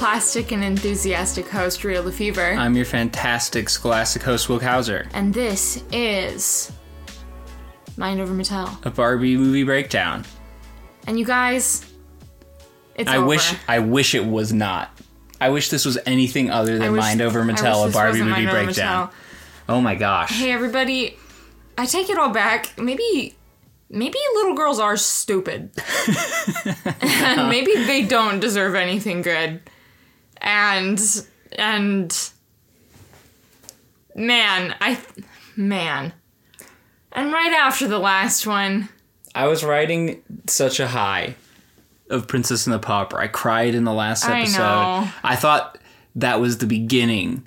Hi, I'm your plastic and enthusiastic host, Rio Lefevre, I'm your fantastic scholastic host, Will Hauser. and this is Mind Over Mattel. A Barbie movie breakdown. And you guys, it's I over. wish I wish it was not. I wish this was anything other than wish- Mind Over Mattel, a Barbie movie breakdown. Mattel. Oh my gosh. Hey everybody, I take it all back. Maybe maybe little girls are stupid. and maybe they don't deserve anything good. And and man, I man. And right after the last one, I was riding such a high of Princess and the Pauper. I cried in the last I episode. know. I thought that was the beginning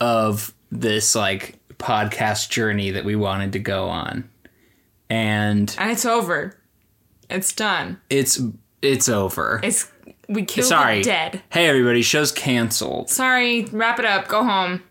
of this like podcast journey that we wanted to go on. And and it's over. It's done. it's it's over. It's we killed Sorry. dead. Hey everybody, show's canceled. Sorry, wrap it up. Go home.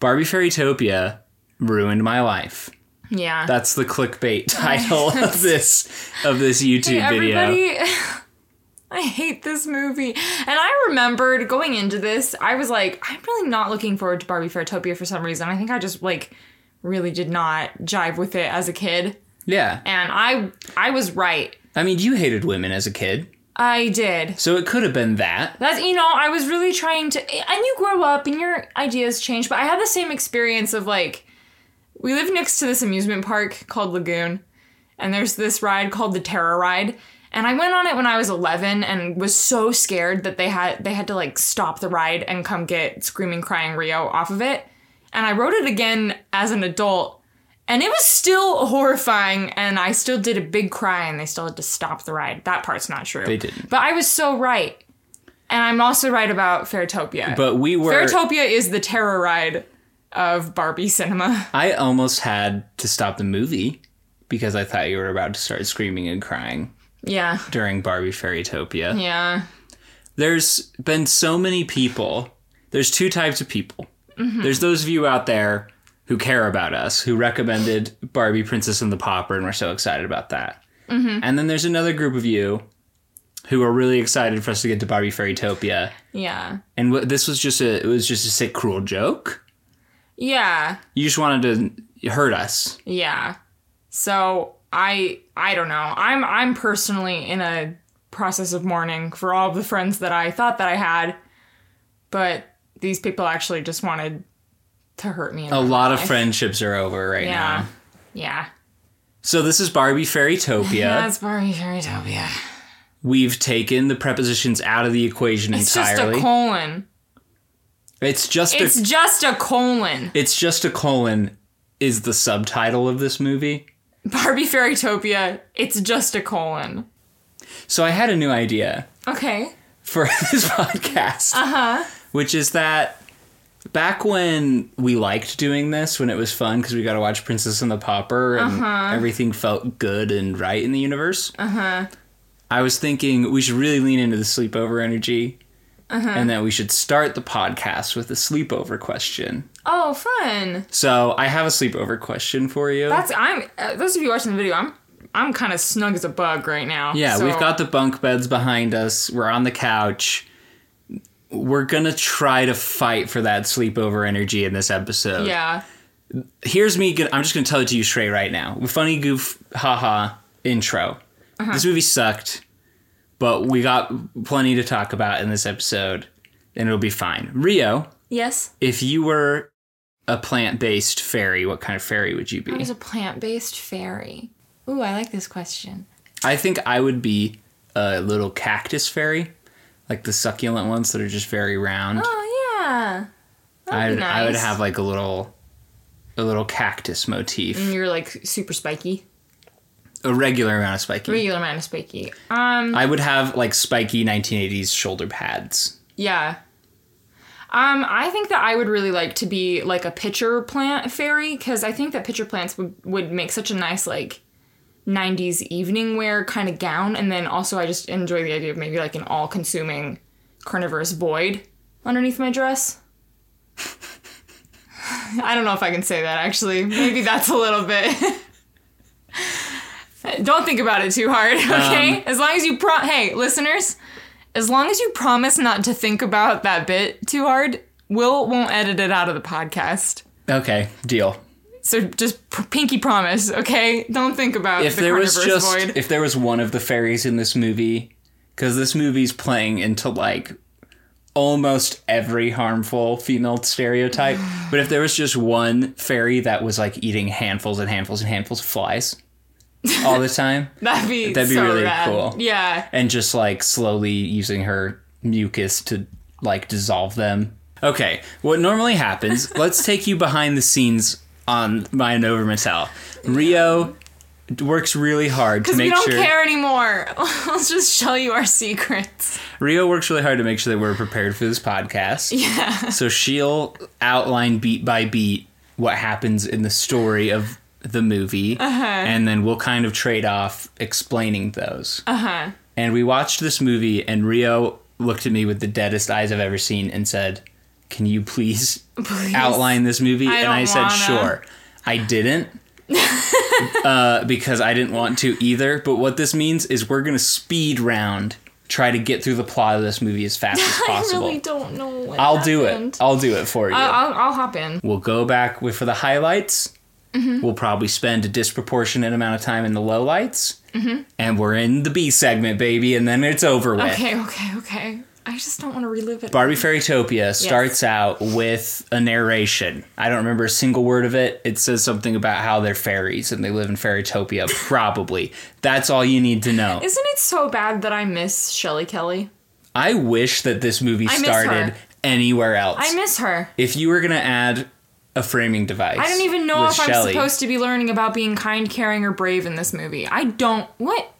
Barbie Fairytopia ruined my life. Yeah. That's the clickbait title of this of this YouTube Hey, video. everybody, I hate this movie. And I remembered going into this, I was like, I'm really not looking forward to Barbie Fairytopia for some reason. I think I just like really did not jive with it as a kid. Yeah. And I I was right. I mean, you hated women as a kid, I did. so it could have been that. That's you know, I was really trying to and you grow up and your ideas change, but I had the same experience of like we live next to this amusement park called Lagoon, and there's this ride called the Terror Ride. And I went on it when I was 11 and was so scared that they had they had to like stop the ride and come get screaming crying Rio off of it. And I rode it again as an adult and it was still horrifying and I still did a big cry and they still had to stop the ride. That part's not true. They didn't. But I was so right. And I'm also right about Fairytopia. But we were. Fairytopia is the terror ride of Barbie cinema. I almost had to stop the movie because I thought you were about to start screaming and crying Yeah. during Barbie Fairytopia. Yeah. There's been so many people. There's two types of people. Mm-hmm. There's those of you out there who care about us, who recommended Barbie Princess and the Pauper, and we're so excited about that. Mm-hmm. And then there's another group of you who are really excited for us to get to Barbie Fairytopia. Yeah. And wh- this was just a it was just a sick cruel joke. Yeah. You just wanted to hurt us. Yeah. So I I don't know. I'm I'm personally in a process of mourning for all of the friends that I thought that I had, but these people actually just wanted to hurt me. A lot of friendships are over right Yeah. now. Yeah. So this is Barbie Fairytopia. That's Barbie Fairytopia. We've taken the prepositions out of the equation It's entirely. It's just a colon. it's just It's a just a colon. it's just a colon is the subtitle of this movie. Barbie Fairytopia. It's just a colon. So I had a new idea Okay. for this podcast. Uh-huh. Which is that back when we liked doing this, when it was fun because we got to watch Princess and the Pauper and Uh-huh. everything felt good and right in the universe. Uh huh. I was thinking we should really lean into the sleepover energy. Uh-huh. And that we should start the podcast with a sleepover question. Oh, fun. So I have a sleepover question for you. That's I'm. Uh, those of you watching the video, I'm I'm kind of snug as a bug right now. yeah, so- we've got the bunk beds behind us. We're on the couch. We're gonna try to fight for that sleepover energy in this episode. Yeah. here's me. Gonna, I'm just gonna tell it to you straight right now. Funny goof, haha. Intro. Uh-huh. This movie sucked, but we got plenty to talk about in this episode, and it'll be fine. Rio, Yes. if you were a plant-based fairy, what kind of fairy would you be? I was a plant-based fairy. Ooh, I like this question. I think I would be a little cactus fairy, like the succulent ones that are just very round. Oh yeah. I That'd I would nice. have like a little, a little cactus motif, And you're like super spiky, a regular amount of spiky. regular amount of spiky. Um. I would have like spiky 1980s shoulder pads. Yeah. Um, I think that I would really like to be like a pitcher plant fairy because I think that pitcher plants would, would make such a nice like 90s evening wear kind of gown. And then also, I just enjoy the idea of maybe like an all consuming carnivorous void underneath my dress. I don't know if I can say that actually. Maybe that's a little bit. Don't think about it too hard, okay? Um, as long as you pro hey, listeners, as long as you promise not to think about that bit too hard, Will won't edit it out of the podcast. Okay, deal. So just p- pinky promise, okay? Don't think about If the there was just void. if there was one of the fairies in this movie, because this movie's playing into like almost every harmful female stereotype, but if there was just one fairy that was like eating handfuls and handfuls and handfuls of flies all the time, That'd be That'd be so really rad. cool. Yeah. and just like slowly using her mucus to like dissolve them. Okay, what normally happens, let's take you behind the scenes on Mind Over Mattel. Rio works really hard to Because we make don't sure care anymore. Let's just show you our secrets. Rio works really hard to make sure that we're prepared for this podcast. Yeah. So she'll outline beat by beat what happens in the story of the movie, Uh-huh. and then we'll kind of trade off explaining those. Uh huh. And we watched this movie, and Rio looked at me with the deadest eyes I've ever seen and said, Can you please, Please. outline this movie? I and I said, wanna. Sure. I didn't. uh, because I didn't want to either. But what this means is we're going to speed round, try to get through the plot of this movie as fast as possible. I really don't know what I'll do it. I'll do it for you. I'll, I'll, I'll hop in. we'll go back with for the highlights. Mm-hmm. We'll probably spend a disproportionate amount of time in the lowlights. Mm-hmm. And we're in the B segment, baby, and then it's over with. Okay, okay, okay. I just don't want to relive it. Barbie Fairytopia starts out with a narration. I don't remember a single word of it. It says something about how they're fairies and they live in Fairytopia, probably. That's all you need to know. Isn't it so bad that I miss Shelly Kelly? I wish that this movie started anywhere else. I miss her. if you were going to add a framing device. I don't even know if I'm supposed to be learning about being kind, caring, or brave in this movie. I don't. What?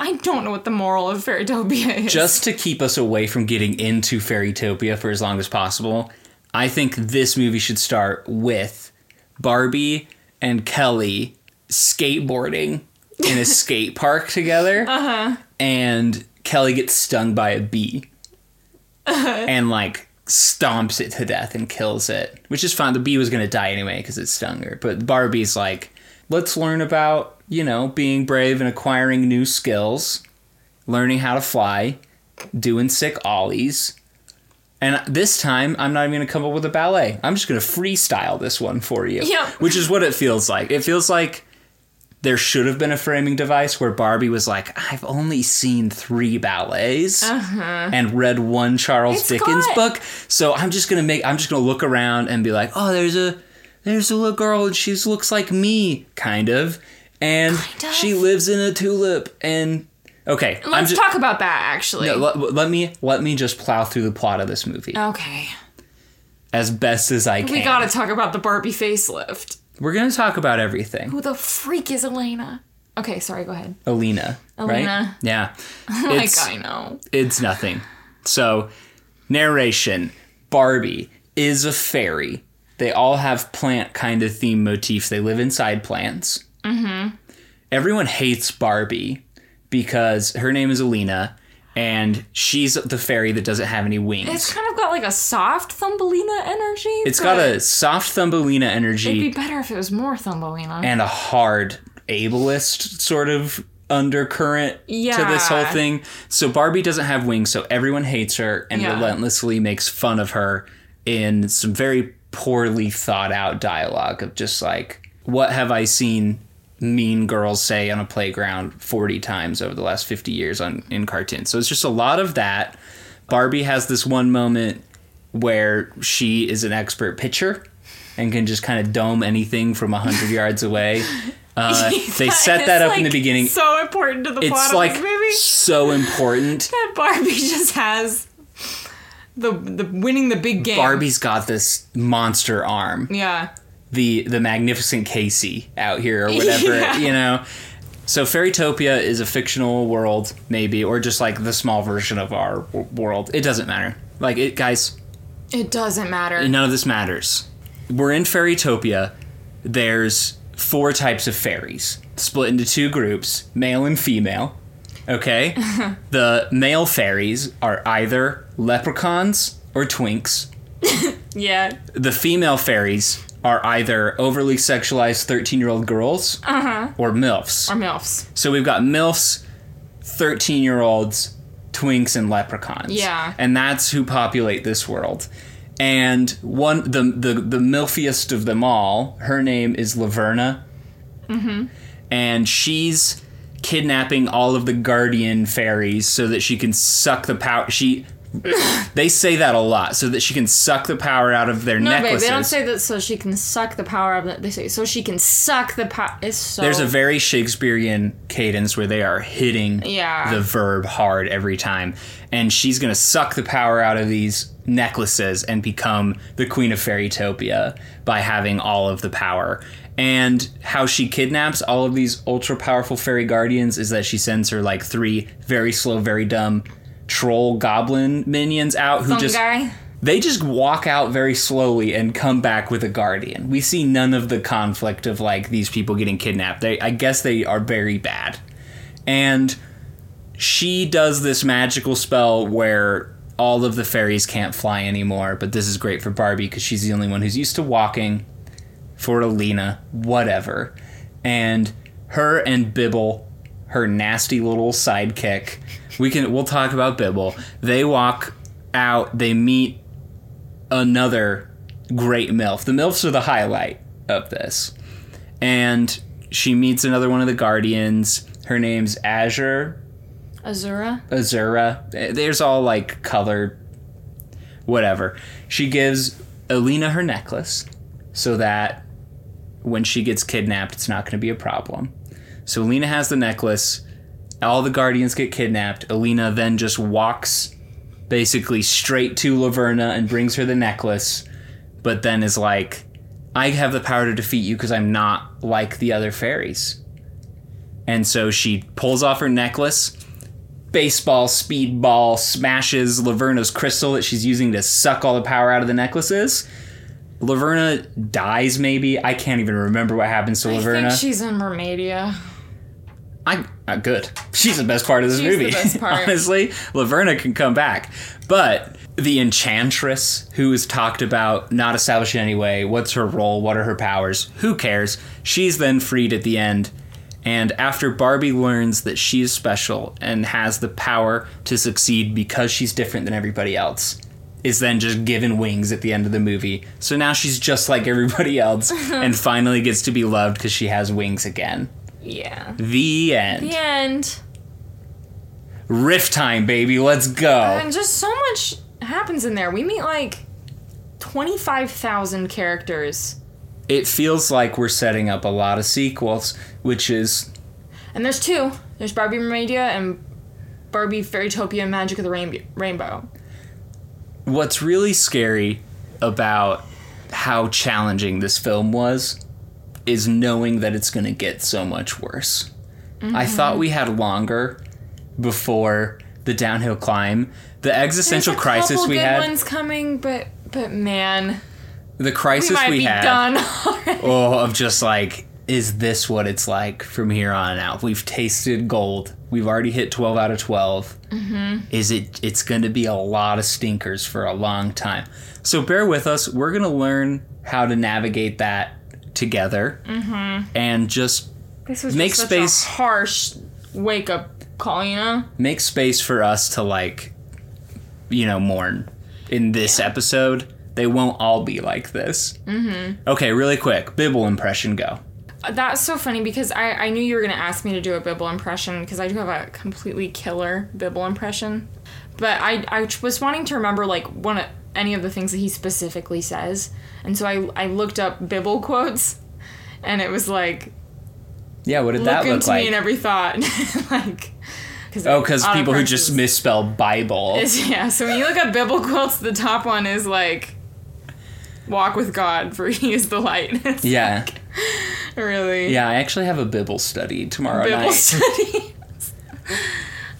I don't know what the moral of Fairytopia is. just to keep us away from getting into Fairytopia for as long as possible, I think this movie should start with Barbie and Kelly skateboarding in a skate park together. Uh-huh. And Kelly gets stung by a bee. And like stomps it to death and kills it, which is fine. The bee was going to die anyway because it stung her. But Barbie's like, let's learn about, you know, being brave and acquiring new skills learning how to fly, doing sick ollies. And this time, I'm not even going to come up with a ballet. I'm just going to freestyle this one for you. Yep. Which is what it feels like. It feels like there should have been a framing device where Barbie was like, I've only seen three ballets uh-huh. and read one Charles It's Dickens got- book. So I'm just going to make, I'm just going to look around and be like, oh, there's a, there's a little girl and she looks like me, kind of. And she lives in a tulip and Okay, I'm Let's just talk about that actually. no, let, let me let me just plow through the plot of this movie okay. as best as I can. We gotta talk about the Barbie facelift. We're gonna talk about everything. Who the freak is Elena? Okay, sorry, go ahead. Elena. right? Alina. Yeah, like, I know. it's nothing. So, narration: Barbie is a fairy. They all have plant kind of theme motifs. They live inside plants. Mm-hmm. Everyone hates Barbie because her name is Alina, and she's the fairy that doesn't have any wings. It's kind of got like a soft Thumbelina energy. it's got a soft Thumbelina energy. It'd be better if it was more Thumbelina. and a hard ableist sort of undercurrent to this whole thing. So Barbie doesn't have wings, so everyone hates her and Yeah. relentlessly makes fun of her in some very poorly thought out dialogue of just like, what have I seen mean girls say on a playground 40 times over the last 50 years on in cartoons. So it's just a lot of that. Barbie has this one moment where she is an expert pitcher and can just kind of dome anything from 100 yards away. Uh, they set that up in the beginning. So important to the plot It's of like this movie. so important. That Barbie just has the the winning the big game. Barbie's got this monster arm, Yeah. The the magnificent Casey out here or whatever, Yeah. you know. So Fairytopia is a fictional world, maybe, or just like the small version of our w- world. It doesn't matter. Like it, guys. It doesn't matter. None of this matters. We're in Fairytopia. There's four types of fairies, split into two groups, male and female. Okay? the male fairies are either leprechauns or twinks. Yeah. The female fairies are either overly sexualized 13 year old girls or MILFs. Or MILFs. So we've got MILFs, 13 year olds, twinks, and leprechauns. Yeah. And that's who populate this world. And one the the, the milfiest of them all, her name is Laverna. Mm-hmm. And she's kidnapping all of the guardian fairies so that she can suck the power she they say that a lot so that she can suck the power out of their No, babe, necklaces. they don't say that so she can suck the power out of it. They say so she can suck the power. It's so. There's a very Shakespearean cadence where they are hitting Yeah. the verb hard every time. And she's going to suck the power out of these necklaces and become the Queen of Fairytopia by having all of the power. And how she kidnaps all of these ultra powerful fairy guardians is that she sends her like three very slow, very dumb troll goblin minions out who Some just guy. they just walk out very slowly and come back with a guardian. We see none of the conflict of like these people getting kidnapped. They I guess they are very bad. And she does this magical spell where all of the fairies can't fly anymore, but this is great for Barbie because she's the only one who's used to walking. For Alina, whatever. And her and Bibble, her nasty little sidekick, we can we'll talk about Bibble. They walk out, they meet another great MILF. The MILFs are the highlight of this. And she meets another one of the Guardians. Her name's Azure. Azura. Azura. There's all like colored whatever. She gives Alina her necklace so that when she gets kidnapped, it's not going to be a problem. So Alina has the necklace. All the guardians get kidnapped. Alina then just walks basically straight to Laverna and brings her the necklace, but then is like, I have the power to defeat you because I'm not like the other fairies. And so she pulls off her necklace, baseball speedball smashes Laverna's crystal that she's using to suck all the power out of the necklaces. Laverna dies, maybe. I can't even remember what happens to I Laverna. think she's in Mermaidia. I uh, good. She's the best part of this She's the movie. best part. Honestly, Laverna can come back, but the Enchantress, who is talked about, not established in any way. What's her role? What are her powers? Who cares? She's then freed at the end. And after Barbie learns that she is special and has the power to succeed because she's different than everybody else, is then just given wings at the end of the movie. So now she's just like everybody else and finally gets to be loved because she has wings again. Yeah. The end. The end. Riff time, baby. Let's go. And just so much happens in there. We meet like 25,000 characters. It feels like we're setting up a lot of sequels, which is And there's two. There's Barbie Mermaidia and Barbie Fairytopia Magic of the Rain- Rainbow. what's really scary about how challenging this film was is knowing that it's going to get so much worse. I thought we had longer before the downhill climb. The existential crisis we good had, ones coming, but but man, the we crisis might we, be had, oh, of just like, is this what it's like from here on out? We've tasted gold. We've already hit 12 out of 12. Mm-hmm. Is it, it's going to be a lot of stinkers for a long time. So bear with us. We're going to learn how to navigate that together Mm-hmm. and just This was Make just space. a harsh wake up call, you know? make space for us to like, you know, mourn in this episode. They won't all be like this. Mm-hmm. Okay, really quick. Bibble impression go. That's so funny because I, I knew you were going to ask me to do a Bibble impression because I do have a completely killer Bibble impression. But I, I was wanting to remember like one of, any of the things that he specifically says. And so I, I looked up Bibble quotes and it was like, Yeah, what did look that look into like? me in every thought. like, cause Oh, because people who just misspell Bible. is- yeah, so when you look up Bible quotes, the top one is like, walk with God for he is the light. Yeah. really. Yeah, I actually have a Bible study tomorrow Bible night. studies.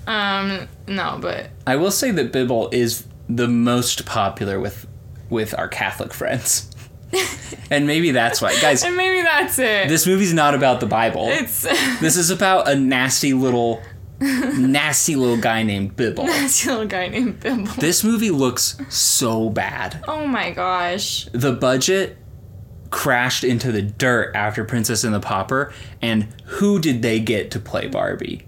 um, no, but I will say that Bible is the most popular with with our Catholic friends. and maybe that's why. Guys, and maybe that's it. this movie's not about the Bible. it's This is about a nasty little nasty little guy named Bibble. this little guy named Bimble. This movie looks so bad. oh my gosh. The budget crashed into the dirt after Princess and the Pauper, and who did they get to play Barbie?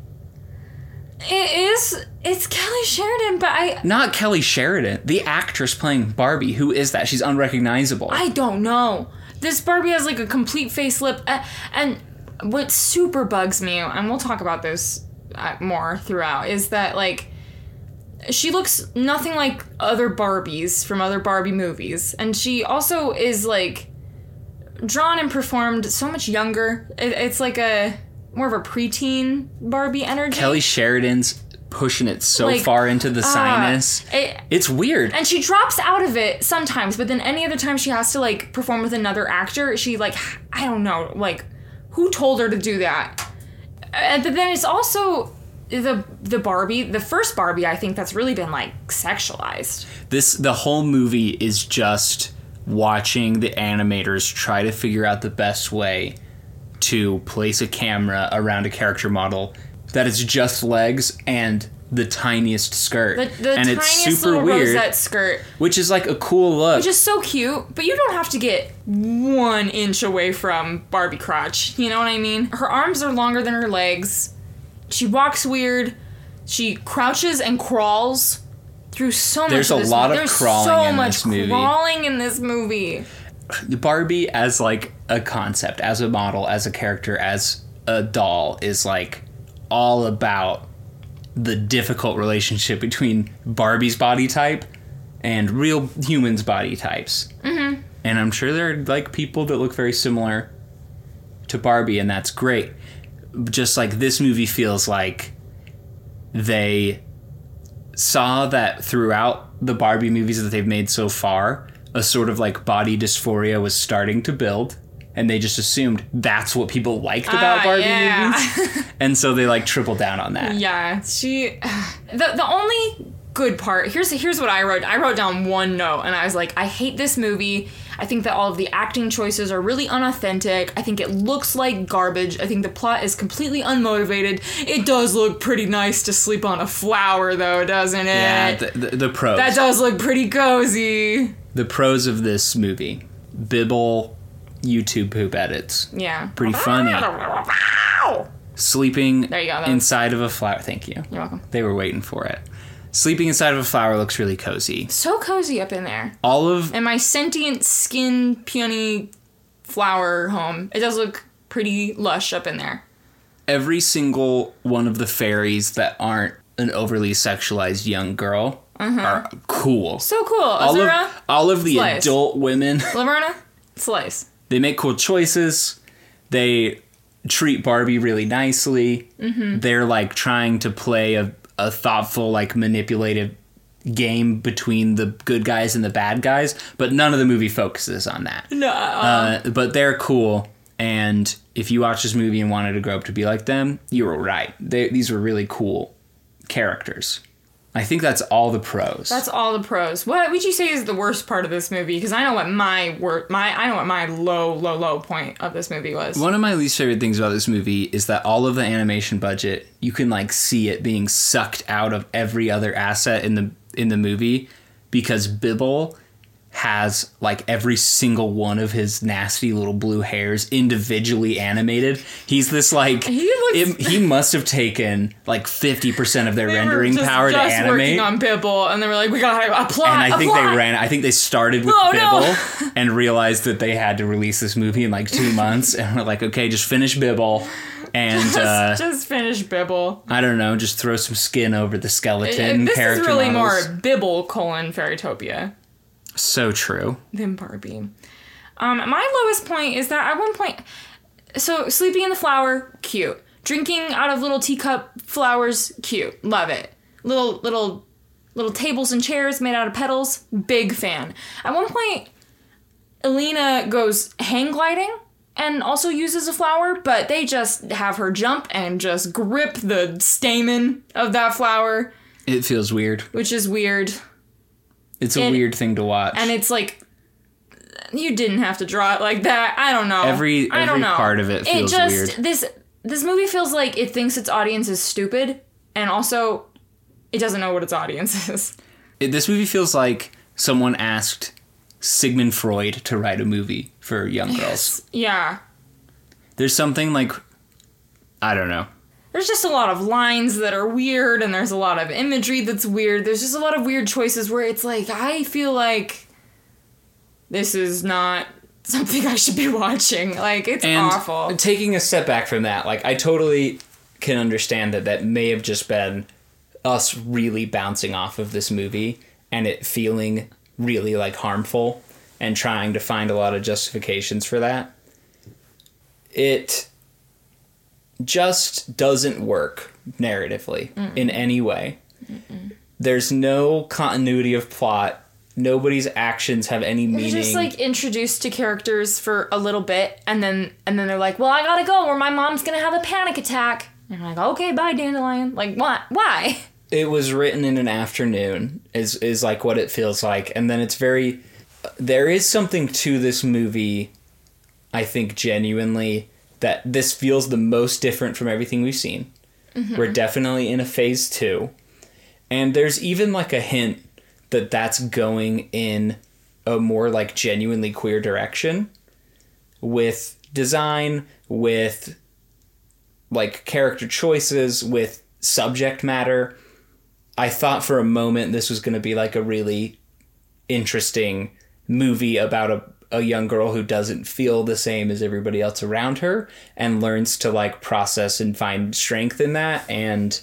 It is. It's Kelly Sheridan, but I Not Kelly Sheridan, the actress playing Barbie. Who is that? She's unrecognizable. I don't know. This Barbie has like a complete facelift, uh, and what super bugs me, and we'll talk about this uh, more throughout, is that like she looks nothing like other Barbies from other Barbie movies, and she also is like drawn and performed so much younger. It, it's like a more of a preteen Barbie energy. Kelly Sheridan's pushing it so Like, far into the ah, sinus. it- it's weird. and she drops out of it sometimes, but then any other time she has to like perform with another actor, she like I don't know, like who told her to do that? And but then it's also the the Barbie, the first Barbie, I think that's really been like sexualized. this the whole movie is just watching the animators try to figure out the best way to place a camera around a character model that is just legs and the tiniest skirt. The, the and tiniest it's super weird, rosette skirt, which is like a cool look. which is so cute, but you don't have to get one inch away from Barbie crotch. You know what I mean? Her arms are longer than her legs. She walks weird. She crouches and crawls through so much. There's a lot movie. of There's crawling so in much this movie. crawling in this movie. Barbie as like a concept, as a model, as a character, as a doll is like all about the difficult relationship between Barbie's body type and real humans' body types. Mm-hmm. And I'm sure there are like people that look very similar to Barbie, and that's great. Just like this movie feels like they saw that throughout the Barbie movies that they've made so far, a sort of like body dysphoria was starting to build. And they just assumed that's what people liked about Ah, Barbie yeah. movies. And so they like tripled down on that. Yeah, she. The the only good part here's here's what I wrote. I wrote down one note, and I was like, I hate this movie. I think that all of the acting choices are really unauthentic. I think it looks like garbage. I think the plot is completely unmotivated. It does look pretty nice to sleep on a flower, though, doesn't it? Yeah, the, the, the pros. that does look pretty cozy. The pros of this movie. Bibble YouTube poop edits. Yeah. Pretty funny. Sleeping There you go, inside of a flower. Thank you. You're welcome. They were waiting for it. Sleeping inside of a flower looks really cozy. So cozy up in there. All of And my sentient skin peony flower home. It does look pretty lush up in there. every single one of the fairies that aren't an overly sexualized young girl are cool. So cool. all Azura, of all of the Slice. adult women, Laverna, Slice. they make cool choices. They treat Barbie really nicely. Mm-hmm. They're like trying to play a, a thoughtful, like manipulative game between the good guys and the bad guys, but none of the movie focuses on that. No. Uh, but they're cool. And if you watch this movie and wanted to grow up to be like them, you were right. They, these were really cool characters. I think that's all the pros. That's all the pros. What would you say is the worst part of this movie? Because I know what my wor- my I know what my low low low point of this movie was. One of my least favorite things about this movie is that all of the animation budget, you can like see it being sucked out of every other asset in the in the movie because Bibble has like every single one of his nasty little blue hairs individually animated. He's this like He looks- it- he must have taken like 50% of their rendering just- power to just animate. working on Bibble, and they were like, "We gotta have a plot." and I think they ran. I think they started with Oh, Bibble no. and realized that they had to release this movie in like two months, and were like, okay, just finish Bibble, and Just, uh, just finish Bibble. I don't know, just throw some skin over the skeleton this character is really models. more Bibble colon Fairytopia So true. than Barbie. Um, my lowest point is that at one point, so sleeping in the flower, cute. Drinking out of little teacup flowers, cute. Love it. Little little little tables and chairs made out of petals, big fan. At one point, Elena goes hang gliding and also uses a flower, but they just have her jump and just grip the stamen of that flower, It feels weird. which is weird. It's a And- weird thing to watch. And it's like you didn't have to draw it like that. I don't know. Every- I don't every know. part of it feels it just, weird. This this movie feels like it thinks its audience is stupid, and also it doesn't know what its audience is. It- this movie feels like someone asked Sigmund Freud to write a movie for young girls. Yeah. There's something like I don't know. There's just a lot of lines that are weird and there's a lot of imagery that's weird. There's just a lot of weird choices where it's like I feel like this is not something I should be watching. Like it's And awful. taking a step back from that, like I totally can understand that that may have just been us really bouncing off of this movie and it feeling really like harmful and trying to find a lot of justifications for that. It just doesn't work narratively in any way. There's no continuity of plot. Nobody's actions have any meaning. They're just like introduced to characters for a little bit and then and then they're like, "Well, I got to go or my mom's to have a panic attack." And I'm like, "Okay, bye, Dandelion." Like, why? Why? it was written in an afternoon is is like what it feels like and then it's very uh, there is something to this movie i think genuinely that this feels the most different from everything we've seen. Mm-hmm. We're definitely in a phase 2 and there's even like a hint that that's going in a more like genuinely queer direction with design with like character choices with subject matter. I thought for a moment this was going to be like a really interesting movie about a, a young girl who doesn't feel the same as everybody else around her and learns to like process and find strength in that and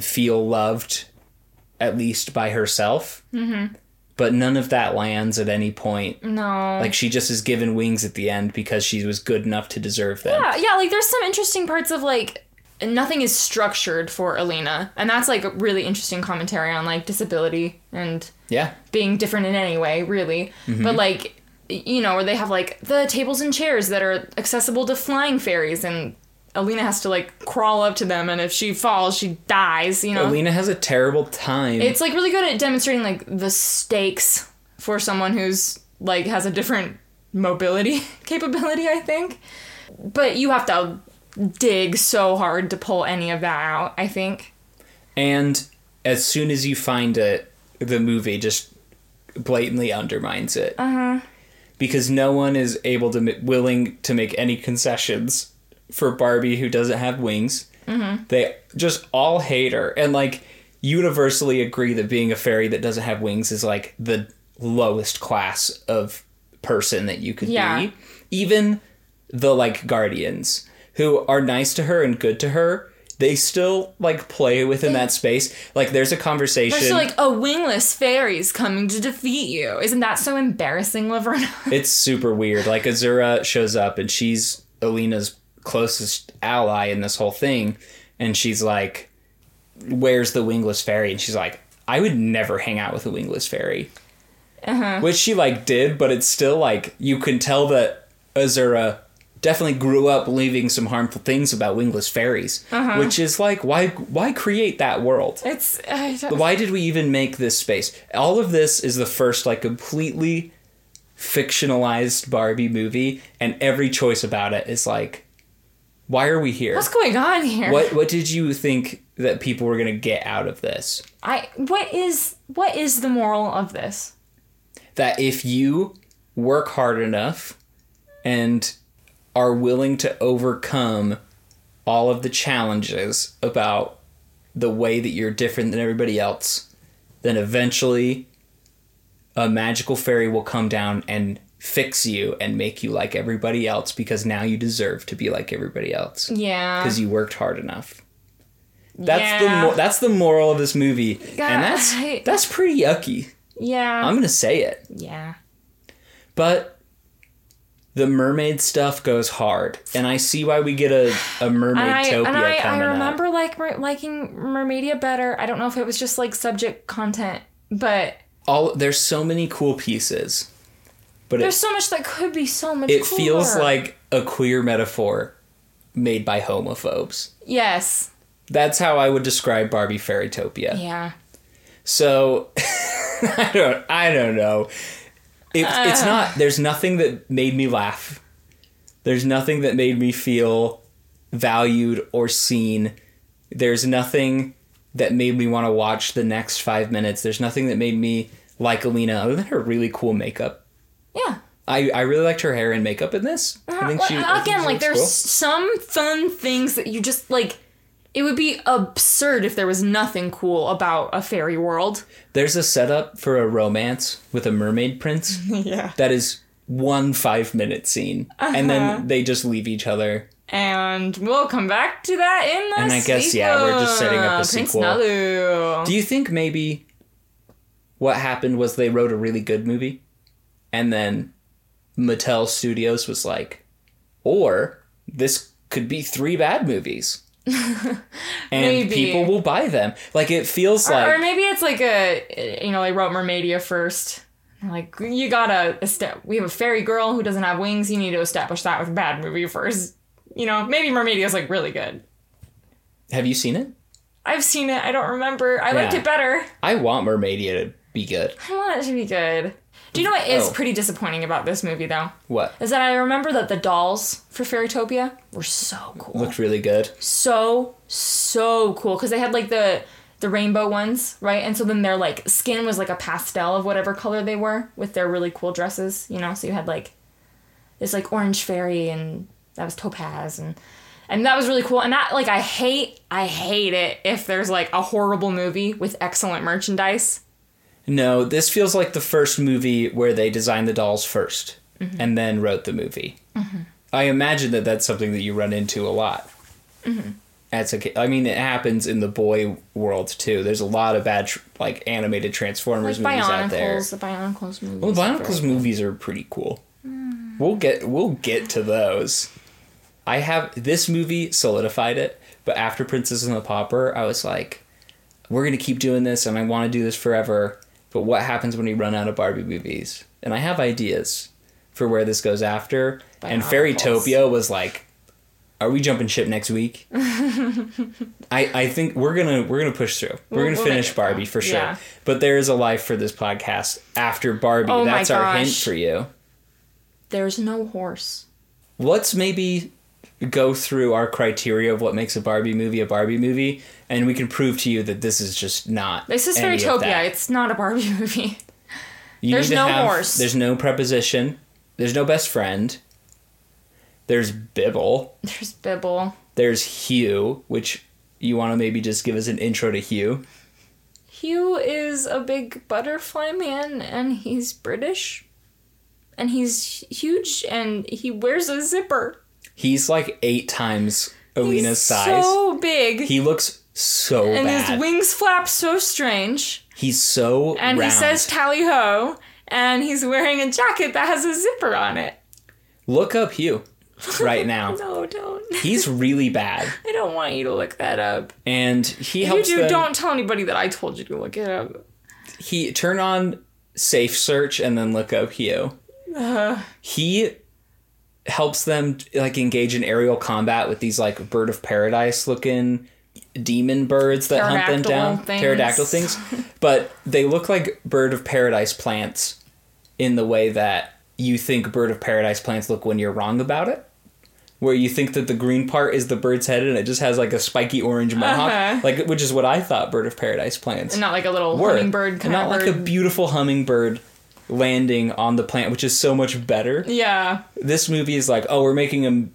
feel loved at least by herself. Mm-hmm. But none of that lands at any point. No. Like she just is given wings at the end because she was good enough to deserve them. Yeah, yeah, like there's some interesting parts of like nothing is structured for Alina, and that's like a really interesting commentary on like disability and Yeah. being different in any way, really. Mm-hmm. But like you know, where they have like the tables and chairs that are accessible to flying fairies and Alina has to like crawl up to them and if she falls, she dies, you know. Alina has a terrible time. It's like really good at demonstrating like the stakes for someone who's like has a different mobility capability, I think. But you have to dig so hard to pull any of that out, I think. And as soon as you find it, the movie just blatantly undermines it. Uh-huh. Because no one is able to willing to make any concessions for Barbie who doesn't have wings. Mm-hmm. They just all hate her and like universally agree that being a fairy that doesn't have wings is like the lowest class of person that you could Yeah. be. Even the like guardians who are nice to her and good to her, they still like play within that space. Like there's a conversation. They're still like, a wingless fairy's coming to defeat you. Isn't that so embarrassing, Laverna? it's super weird. Like Azura shows up and she's Alina's closest ally in this whole thing, and she's like, "Where's the wingless fairy?" And she's like, "I would never hang out with a wingless fairy," Uh-huh. which she like did, but it's still like you can tell that Azura definitely grew up believing some harmful things about wingless fairies, Uh-huh. which is like why why create that world? It's don't, why did we even make this space? All of this is the first like completely fictionalized Barbie movie, and every choice about it is like, why are we here? what's going on here? What what did you think that people were gonna get out of this? I what is what is the moral of this? That if you work hard enough and are willing to overcome all of the challenges about the way that you're different than everybody else, then eventually a magical fairy will come down and fix you and make you like everybody else because now you deserve to be like everybody else Yeah. because you worked hard enough. That's Yeah. the that's the moral of this movie, God, and that's I- that's pretty yucky. Yeah. I'm gonna say it. yeah. But the mermaid stuff goes hard, and I see why we get a, a mermaid topia and I, I remember up. like mer- liking Mermaidia better. I don't know if it was just like subject content, but All there's so many cool pieces, but there's it, so much that could be so much. it feels like a queer metaphor made by homophobes. yes, That's how I would describe Barbie Fairytopia. yeah. So I don't I don't know. It, it's not there's nothing that made me laugh. There's nothing that made me feel valued or seen. There's nothing that made me want to watch the next 5 minutes. There's nothing that made me like Alina, other than her really cool makeup. Yeah. I, I really liked her hair and makeup in this. I think she I think Uh, again she like there's cool. some fun things that you just like. It would be absurd if there was nothing cool about a fairy world. There's a setup for a romance with a mermaid prince yeah. that is one five minute scene, and Uh-huh. then they just leave each other. And we'll come back to that in the And I guess, yeah, we're just setting up a Prince sequel. Nalu. Do you think maybe what happened was they wrote a really good movie, and then Mattel Studios was like, or this could be three bad movies. and Maybe. people will buy them. Like it feels Or, like or maybe it's like a, you know, they wrote Mermaidia first. Like, you gotta, esta- we have a fairy girl who doesn't have wings. You need to establish that with a bad movie first. You know, maybe Mermaidia is like really good. Have you seen it? I've seen it. I don't remember. I liked it better. I want Mermaidia to be good. I want it to be good. Do you know what is Oh. pretty disappointing about this movie, though? What? Is that I remember that the dolls for Fairytopia were so cool. Looked really good. so so cool because they had like the the rainbow ones right and so then their like skin was like a pastel of whatever color they were with their really cool dresses you know so you had like this like orange fairy and that was topaz and and that was really cool and that like i hate i hate it if there's like a horrible movie with excellent merchandise No, this feels like the first movie where they designed the dolls 1st mm-hmm. and then wrote the movie. Mm-hmm. I imagine that that's something that you run into a lot. Mm-hmm. That's okay. I mean, it happens in the boy world too. There's a lot of bad, like animated like Transformers movies out there. the bionicles movies Well, the Bionicles movies are pretty cool. Mm. We'll get we'll get to those. I have this movie solidified it, but after Princess and the Pauper, I was like, we're gonna keep doing this, and I want to do this forever. But what happens when we run out of Barbie movies? And I have ideas for where this goes after. And. Fairytopia was like, are we jumping ship next week? I, I think we're gonna we're gonna push through. We're We'll- gonna we'll finish Barbie for sure. Yeah. But there is a life for this podcast after Barbie. Oh That's our hint for you. there's no horse Let's maybe go through our criteria of what makes a Barbie movie a Barbie movie, and we can prove to you that this is just not. this is Fairytopia it's not a barbie movie You There's no have- horse. There's no preposition. There's no best friend. There's Bibble. there's bibble There's Hue, which you want to maybe just give us an intro to Hue. Hue is a big butterfly man and he's British. And he's huge and he wears a zipper. He's like eight times Alina's he's size. so big. he looks so and bad. his wings flap so strange. He's so And round. he says tally ho. And he's wearing a jacket that has a zipper on it. Look up Hue right now. No, don't. He's really bad. I don't want you to look that up. And he If helps you do, them- don't tell anybody that I told you to look it up. he turn on safe search and then look up Hue. Uh, He helps them like engage in aerial combat with these like bird of paradise looking demon birds that hunt them down things. pterodactyl things but they look like bird of paradise plants in the way that you think bird of paradise plants look when you're wrong about it where you think that the green part is the bird's head and it just has like a spiky orange mohawk Uh-huh. like which is what i thought bird of paradise plants and not like a little were. hummingbird kind not of like bird. a beautiful hummingbird landing on the plant, which is so much better. yeah. This movie is like, oh, we're making a,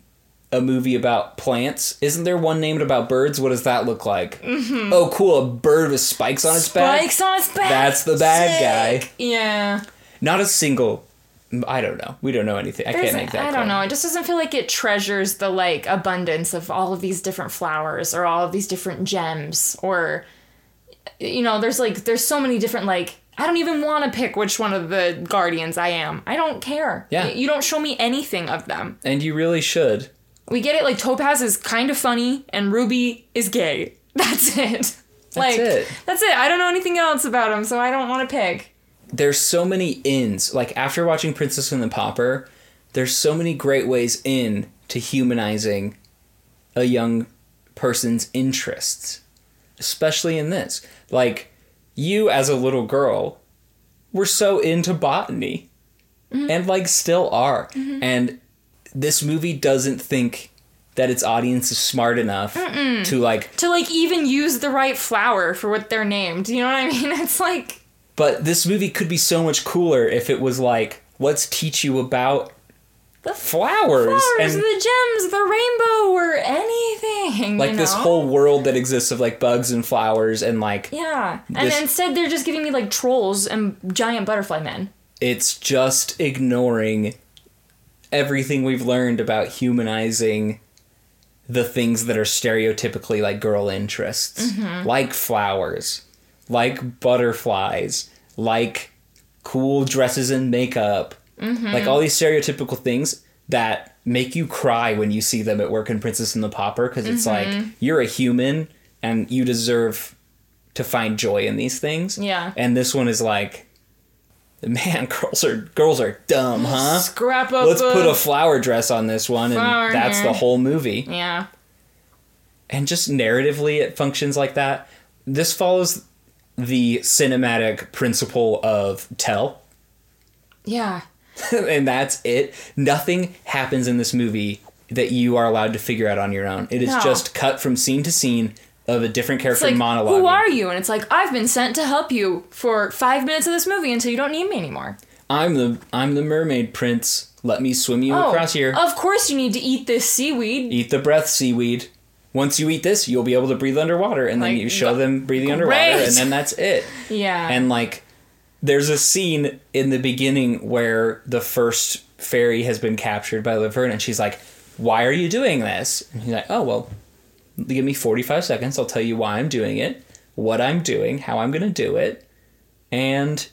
a movie about plants. Isn't there one named about birds? What does that look like? Mm-hmm. Oh, cool, a bird with spikes on its back. Spikes on its back. That's the bad guy. Yeah. Not a single. I don't know. We don't know anything. I can't make that. I don't know. It just doesn't feel like it treasures the like abundance of all of these different flowers or all of these different gems or you know, there's like there's so many different like I don't even want to pick which one of the guardians I am. I don't care. Yeah. You don't show me anything of them. And you really should. We get it like Topaz is kind of funny and Ruby is gay. That's it. like it. that's it. I don't know anything else about him, so I don't want to pick. there's so many ins. Like after watching Princess and the Pauper, there's so many great ways in to humanizing a young person's interests, especially in this. Like you as a little girl were so into botany mm-hmm. and like still are. Mm-hmm. And this movie doesn't think that its audience is smart enough to like To like even use the right flower for what they're named. You know what I mean? It's like But this movie could be so much cooler if it was like, let's teach you about The flowers, flowers, and the gems, the rainbow, or anything. like you this whole world that exists of like bugs and flowers and like Yeah. And This- instead, they're just giving me like trolls and giant butterfly men. it's just ignoring everything we've learned about humanizing the things that are stereotypically like girl interests, Mm-hmm. like flowers, like butterflies, like cool dresses and makeup, Mm-hmm. like all these stereotypical things that make you cry when you see them at work in Princess and the Pauper because it's Mm-hmm. like you're a human and you deserve to find joy in these things. Yeah. And this one is like, man, girls are girls are dumb, huh? Scrap up. Let's put a flower dress on this one, and that's hair. the whole movie. Yeah. And just narratively, it functions like that. This follows the cinematic principle of tell, Yeah. and that's it. Nothing happens in this movie that you are allowed to figure out on your own. It is No. just cut from scene to scene of a different character like, monologue. who are you? And it's like, I've been sent to help you for five minutes of this movie until you don't need me anymore. I'm the I'm the mermaid prince. Let me swim you oh, across here. Of course you need to eat this seaweed. eat the breath seaweed. Once you eat this, you'll be able to breathe underwater, and then you show them breathing underwater, great. and then that's it. Yeah. And like, there's a scene in the beginning where the first fairy has been captured by Laverna, and she's like, "Why are you doing this?" And he's like, "Oh well, give me 45 seconds. I'll tell you why I'm doing it, what I'm doing, how I'm gonna do it, and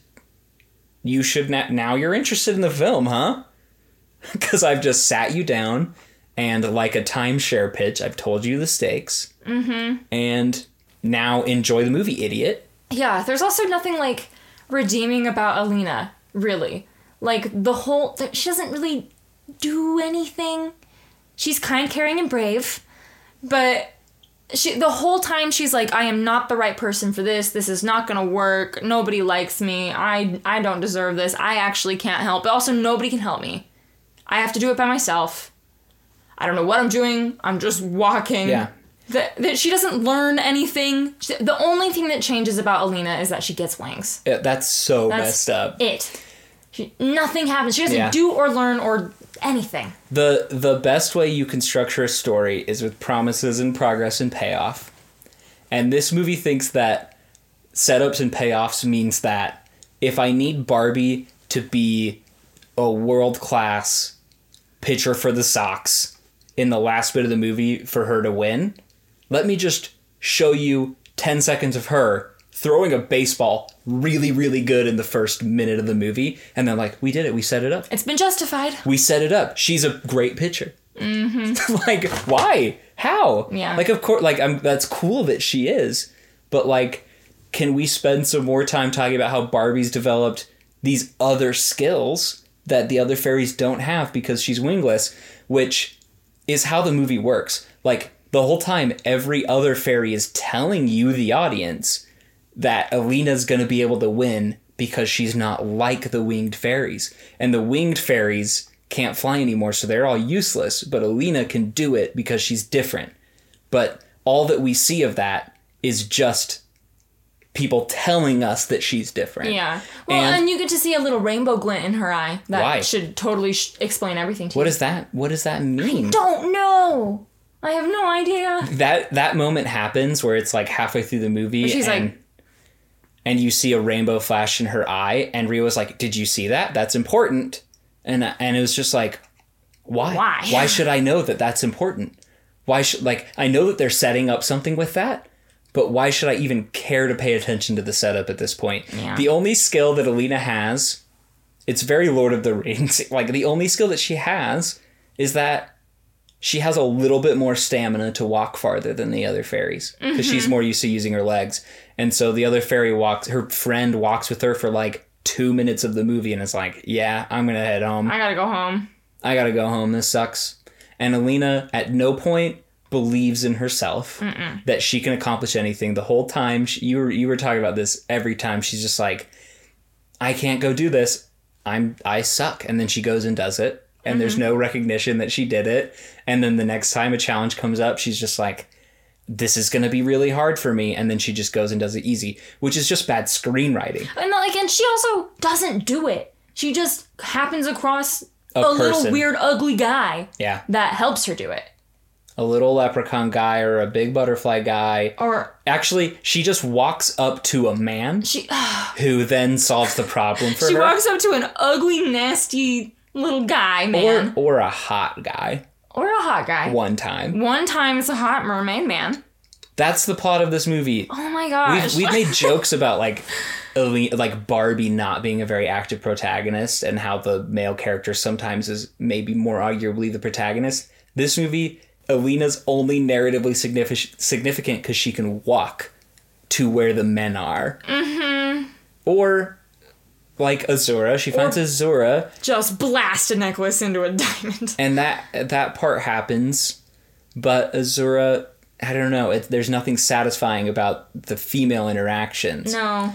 you should na- now you're interested in the film, huh? Because I've just sat you down." And like a timeshare pitch, I've told you the stakes. Mm-hmm. And now enjoy the movie, idiot. Yeah, there's also nothing like redeeming about Elina, really. Like the whole th- she doesn't really do anything. She's kind, caring, and brave, but she the whole time she's like, I am not the right person for this. This is not gonna work. Nobody likes me. I I don't deserve this. I actually can't help. But also nobody can help me. I have to do it by myself. I don't know what I'm doing. I'm just walking. Yeah. That, that she doesn't learn anything. She- The only thing that changes about Elina is that she gets wings. Yeah, that's so That's messed up. It. She, nothing happens. She doesn't Yeah. do or learn or anything. The the best way you can structure a story is with promises and progress and payoff. And this movie thinks that setups and payoffs means that if I need Barbie to be a world class pitcher for the Sox in the last bit of the movie for her to win, let me just show you 10 seconds of her throwing a baseball really, really good in the first minute of the movie. And then, like, we did it. We set it up. It's been justified. We set it up. She's a great pitcher. Mm-hmm. like, why? How? Yeah. Like, of course, like, I'm, that's cool that she is. But, like, can we spend some more time talking about how Barbie's developed these other skills that the other fairies don't have because she's wingless, which is how the movie works. Like, the whole time, every other fairy is telling you, the audience, that Elina's going to be able to win because she's not like the winged fairies. And the winged fairies can't fly anymore, so they're all useless. But Alina can do it because she's different. But all that we see of that is just people telling us that she's different. Yeah. Well, and, And- you get to see a little rainbow glint in her eye. That Why? should totally sh- explain everything to What you. What is that what does that mean? Don't know. I have no idea. that that moment happens where it's like halfway through the movie She's like- and you see a rainbow flash in her eye and Rio was like, "Did you see that? That's important." And and it was just like, "Why? Why? Why should I know that that's important? Why should like I know that they're setting up something with that, but why should I even care to pay attention to the setup at this point? Yeah. The only skill that Elina has, it's very Lord of the Rings. Like the only skill that she has is that she has a little bit more stamina to walk farther than the other fairies because mm-hmm. she's more used to using her legs. And so the other fairy walks, her friend walks with her for like two minutes of the movie and is like, yeah, I'm going to head home. I gotta go home. I got to go home. This sucks. And Elina at no point believes in herself that she can accomplish anything the whole time. She, you were, you were talking about this every time. She's just like, I can't go do this. I'm I suck. And then she goes and does it. And there's mm-hmm. no recognition that she did it. And then the next time a challenge comes up, she's just like, this is going to be really hard for me. And then she just goes and does it easy which is just bad screenwriting. And like, and she also doesn't do it. She just happens across a, A little weird, ugly guy yeah. that helps her do it. a little leprechaun guy or a big butterfly guy. Or actually she just walks up to a man she, who then solves the problem for she her. she walks up to an ugly, nasty little guy man, or or a hot guy or, a hot guy. one time One time it's a hot mermaid man. that's the plot of this movie Oh my gosh. We've, we've made jokes about like like Barbie not being a very active protagonist and how the male character sometimes is maybe more arguably the protagonist. This movie, Elina's only narratively significant because she can walk to where the men are. Mm-hmm. Or like Azura, she finds Azura, just blast a necklace into a diamond. and that that part happens, but Azura. I don't know. It, there's nothing satisfying about the female interactions. No.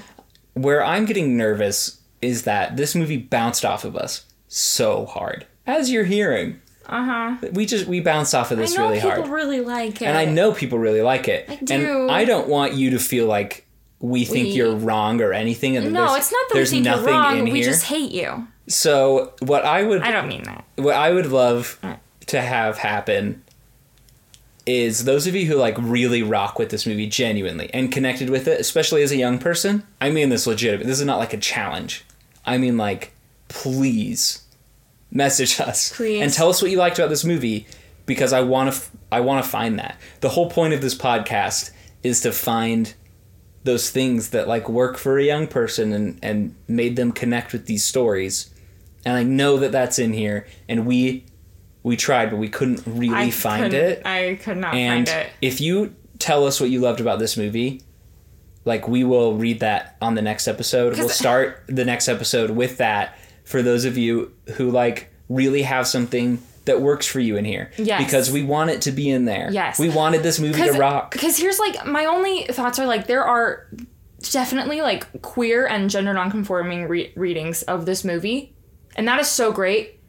where I'm getting nervous is that this movie bounced off of us so hard. As you're hearing, Uh huh. we just we bounced off of I this know really people hard, really like it. and I know people really like it. I do. And I don't want you to feel like we think We- you're wrong or anything. And No, it's not that we there's think you're nothing wrong. in We here. just hate you. So what I would I don't mean that. what I would love to have happen is those of you who like really rock with this movie genuinely and connected with it, especially as a young person. I mean this legitimate. This is not like a challenge. I mean like please message us Please. and tell us what you liked about this movie because I want to I want to find that. The whole point of this podcast is to find those things that like work for a young person and and made them connect with these stories. And I know that that's in here and we we tried but we couldn't really I find couldn't- it. I could not and find it. if you tell us what you loved about this movie like we will read that on the next episode. We'll start the next episode with that for those of you who like really have something that works for you in here Yes. because we want it to be in there Yes. we wanted this movie to rock Because here's like my only thoughts are like there are definitely like queer and gender nonconforming re- readings of this movie, and that is so great.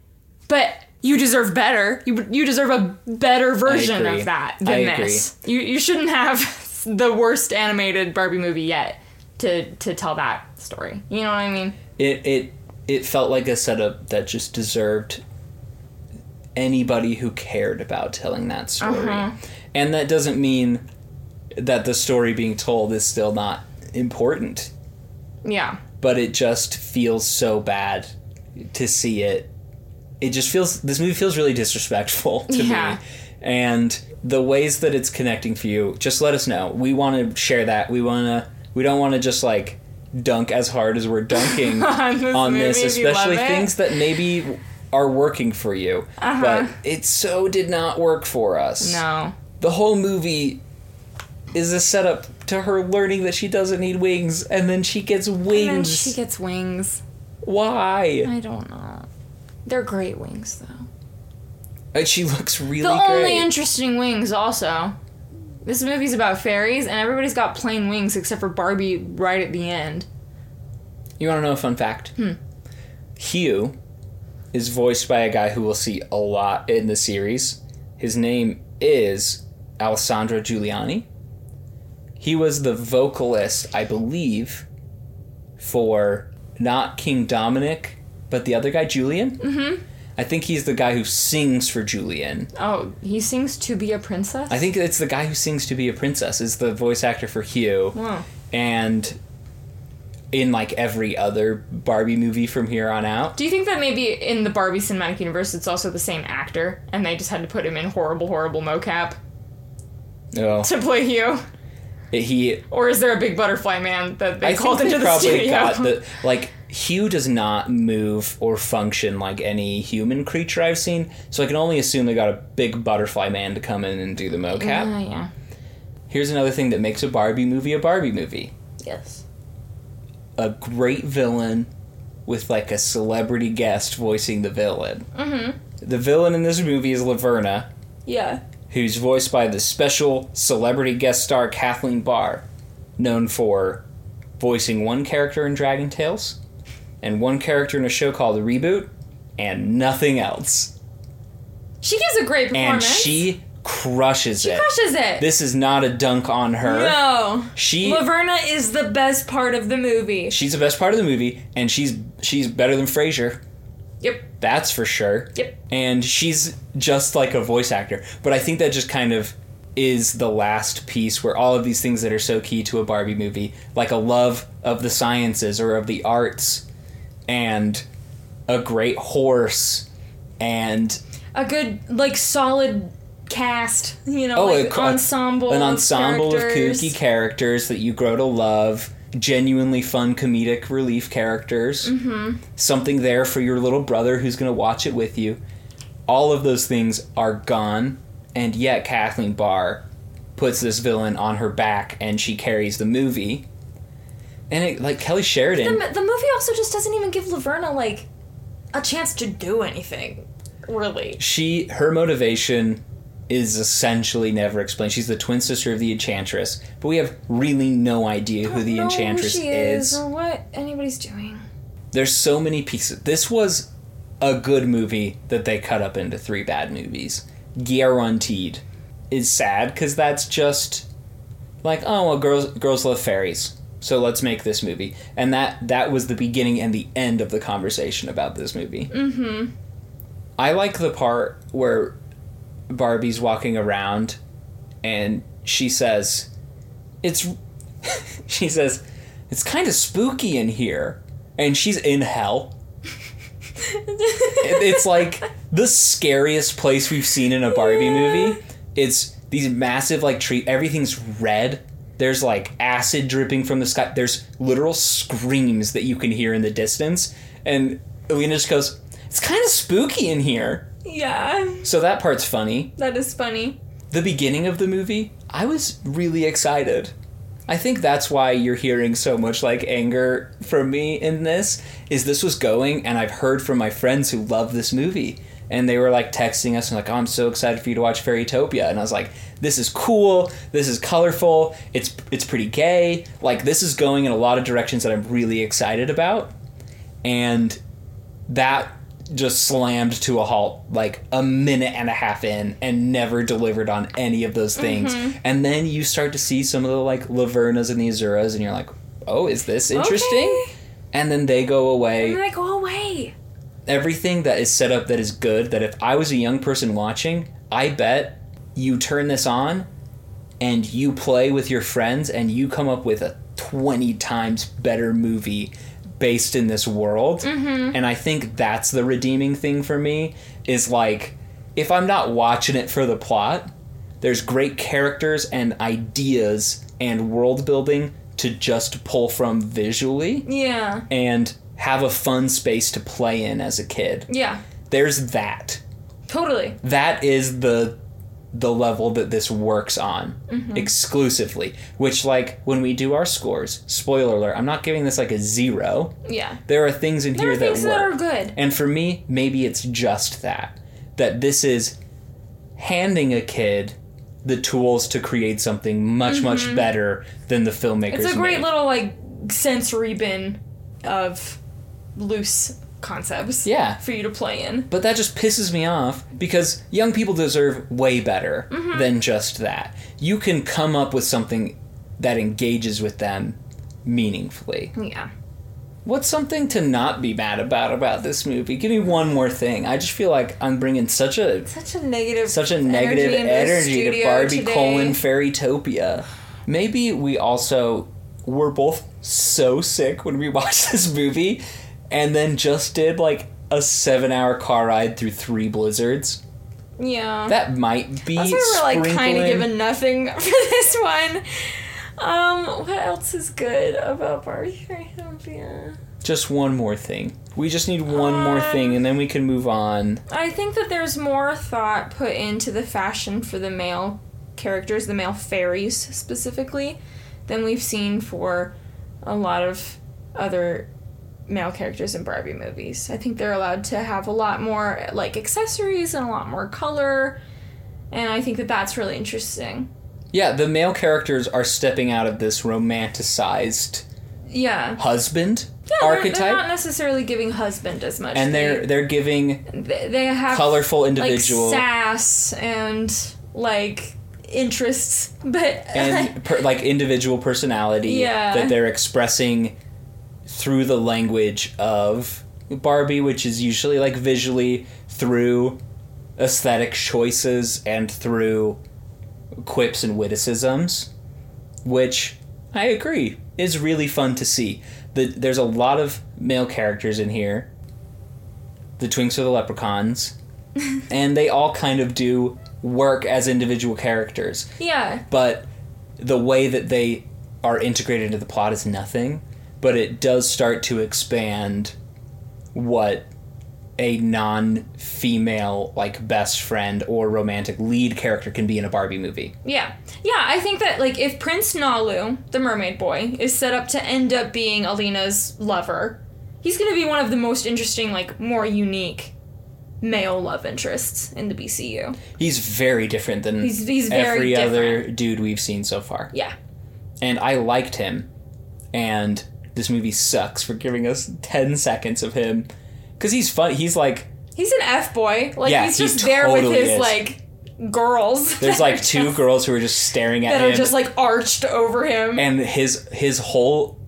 But you deserve better. You you deserve a better version of that I than agree. this. You you shouldn't have the worst animated Barbie movie yet to to tell that story. You know what I mean? it it it felt like a setup that just deserved anybody who cared about telling that story. Uh-huh. And that doesn't mean that the story being told is still not important, Yeah. but it just feels so bad to see it. It just feels this movie feels really disrespectful to Yeah. me. And the ways that it's connecting for you, just let us know. We want to share that. We want to we don't want to just like dunk as hard as we're dunking On this on this, especially things that maybe are working for you. But it so did not work for us. Uh-huh. No. The whole movie is a setup to her learning that she doesn't need wings, and then she gets wings. she gets wings. Why? I don't know. They're great wings though. And she looks really The great. only interesting wings, also. This movie's about fairies, and everybody's got plain wings except for Barbie right at the end. you want to know a fun fact? Hmm. Hue is voiced by a guy who we'll see a lot in the series. His name is Alessandro Juliani. He was the vocalist, I believe, for not King Dominic, but the other guy, Julian. Mm-hmm. I think he's the guy who sings for Julian. Oh, he sings To Be a Princess? I think it's the guy who sings to be a princess is the voice actor for Hue. Wow. And in like every other Barbie movie from here on out. Do you think that maybe in the Barbie cinematic universe it's also the same actor, and they just had to put him in horrible, horrible mocap Oh, to play Hue? he Or is there a big butterfly man that they I called think they into the probably studio? got the like Hue does not move or function like any human creature I've seen, so I can only assume they got a big butterfly man to come in and do the mocap. Uh, yeah. Here's another thing that makes a Barbie movie a Barbie movie. Yes. A great villain with like a celebrity guest voicing the villain. Mm-hmm. The villain in this movie is Laverna, Yeah. who's voiced by the special celebrity guest star Kathleen Barr, known for voicing one character in Dragon Tales and one character in a show called The Reboot and nothing else. She gives a great performance. And she crushes it. Crushes it. This is not a dunk on her. no. She Laverna is the best part of the movie. she's the best part of the movie, and she's she's better than Frasier. Yep. That's for sure. Yep. And she's just like a voice actor. But I think that just kind of is the last piece where all of these things that are so key to a Barbie movie, like a love of the sciences or of the arts, and a great horse, and A good, like, solid cast. You know, Oh, like a ensemble. an ensemble of characters. kooky characters that you grow to love, genuinely fun comedic relief characters, mm-hmm. something there for your little brother who's going to watch it with you. All of those things are gone, and yet Kathleen Barr puts this villain on her back and she carries the movie. And it, like Kelly Sheridan, The, the movie also just doesn't even give Laverna, like, a chance to do anything. Really. she her motivation is essentially never explained. She's the twin sister of the Enchantress, but we have really no idea who the Enchantress she is. or what anybody's doing. There's so many pieces. This was a good movie that they cut up into three bad movies. Guaranteed. Is sad because that's just like oh well girls girls love fairies so let's make this movie and that that was the beginning and the end of the conversation about this movie. Mm-hmm. I like the part where Barbie's walking around and she says it's she says it's kind of spooky in here. And she's in hell. It's like the scariest place we've seen in a barbie Yeah. movie. It's these massive like tree everything's red. There's like acid dripping from the sky. There's literal screams that you can hear in the distance. And Elina just goes it's kind of spooky in here Yeah, so that part's funny that is funny. the beginning of the movie, I was really excited. I think that's why you're hearing so much like anger from me in this is this was going and I've heard from my friends who love this movie and they were like texting us and like, "Oh, I'm so excited for you to watch Fairytopia." And I was like, "This is cool. This is colorful. It's it's pretty gay. Like this is going in a lot of directions that I'm really excited about." And that just slammed to a halt like a minute and a half in and never delivered on any of those things. Mm-hmm. And then you start to see some of the like Lavernas and the Azuras and you're like, "Oh, is this interesting?" Okay. And then they go away. And then I go away. Everything that is set up that is good that if I was a young person watching, I bet you turn this on and you play with your friends and you come up with a 20 times better movie based in this world. Mm-hmm. And I think that's the redeeming thing for me is like if I'm not watching it for the plot, there's great characters and ideas and world building to just pull from visually Yeah, and have a fun space to play in as a kid. yeah, There's that. totally. That is the the level that this works on exclusively. Which like when we do our scores, spoiler alert, I'm not giving this like a 0. Yeah, There are things in there here are that work. that are good. And for me, maybe it's just that. That this is handing a kid the tools to create something much, much better than the filmmakers Mm-hmm. It's a great made. little like sensory bin of loose concepts. Yeah. for you to play in. But that just pisses me off because young people deserve way better Mm-hmm. than just that. You can come up with something that engages with them meaningfully. Yeah. What's something to not be mad about about this movie? Give me one more thing. I just feel like I'm bringing such a Such a negative, such a negative energy, energy to Barbie today. colon Fairytopia. Maybe we also were both so sick when we watched this movie and then just did like a seven hour car ride through three blizzards. Yeah. That might be That's why we're like kind of giving nothing for this one. Um, what else is good about Barbie Fairytopia? just one more thing. We just need one more Um, thing and then we can move on. I think that there's more thought put into the fashion for the male characters, the male fairies specifically, than we've seen for a lot of other male characters in Barbie movies. I think they're allowed to have a lot more like accessories and a lot more color, and I think that that's really interesting. Yeah, the male characters are stepping out of this romanticized Yeah. husband Yeah, they're, archetype they're not necessarily giving husband as much. and they're they, they're giving they, they have colorful like individual sass and like interests, but and per, like individual personality Yeah. that they're expressing through the language of Barbie, which is usually like visually through aesthetic choices and through quips and witticisms, which I agree is really fun to see. The, there's a lot of male characters in here. The Twinks are the leprechauns, and they all kind of do work as individual characters yeah, but the way that they are integrated into the plot is nothing but it does start to expand what a non-female like best friend or romantic lead character can be in a Barbie movie. yeah, yeah. I think that like if Prince Nalu, the mermaid boy, is set up to end up being Elina's lover, he's gonna be one of the most interesting, like more unique male love interests in the BCU. He's very different than He's- he's very every other dude we've seen so far. Yeah, And I liked him. And this movie sucks for giving us 10 seconds of him cuz he's fun. He's like he's an f boy. Like Yeah, he's he just there with his is. like girls. there's like two just- girls who are just staring at that him are just like arched over him. and his his whole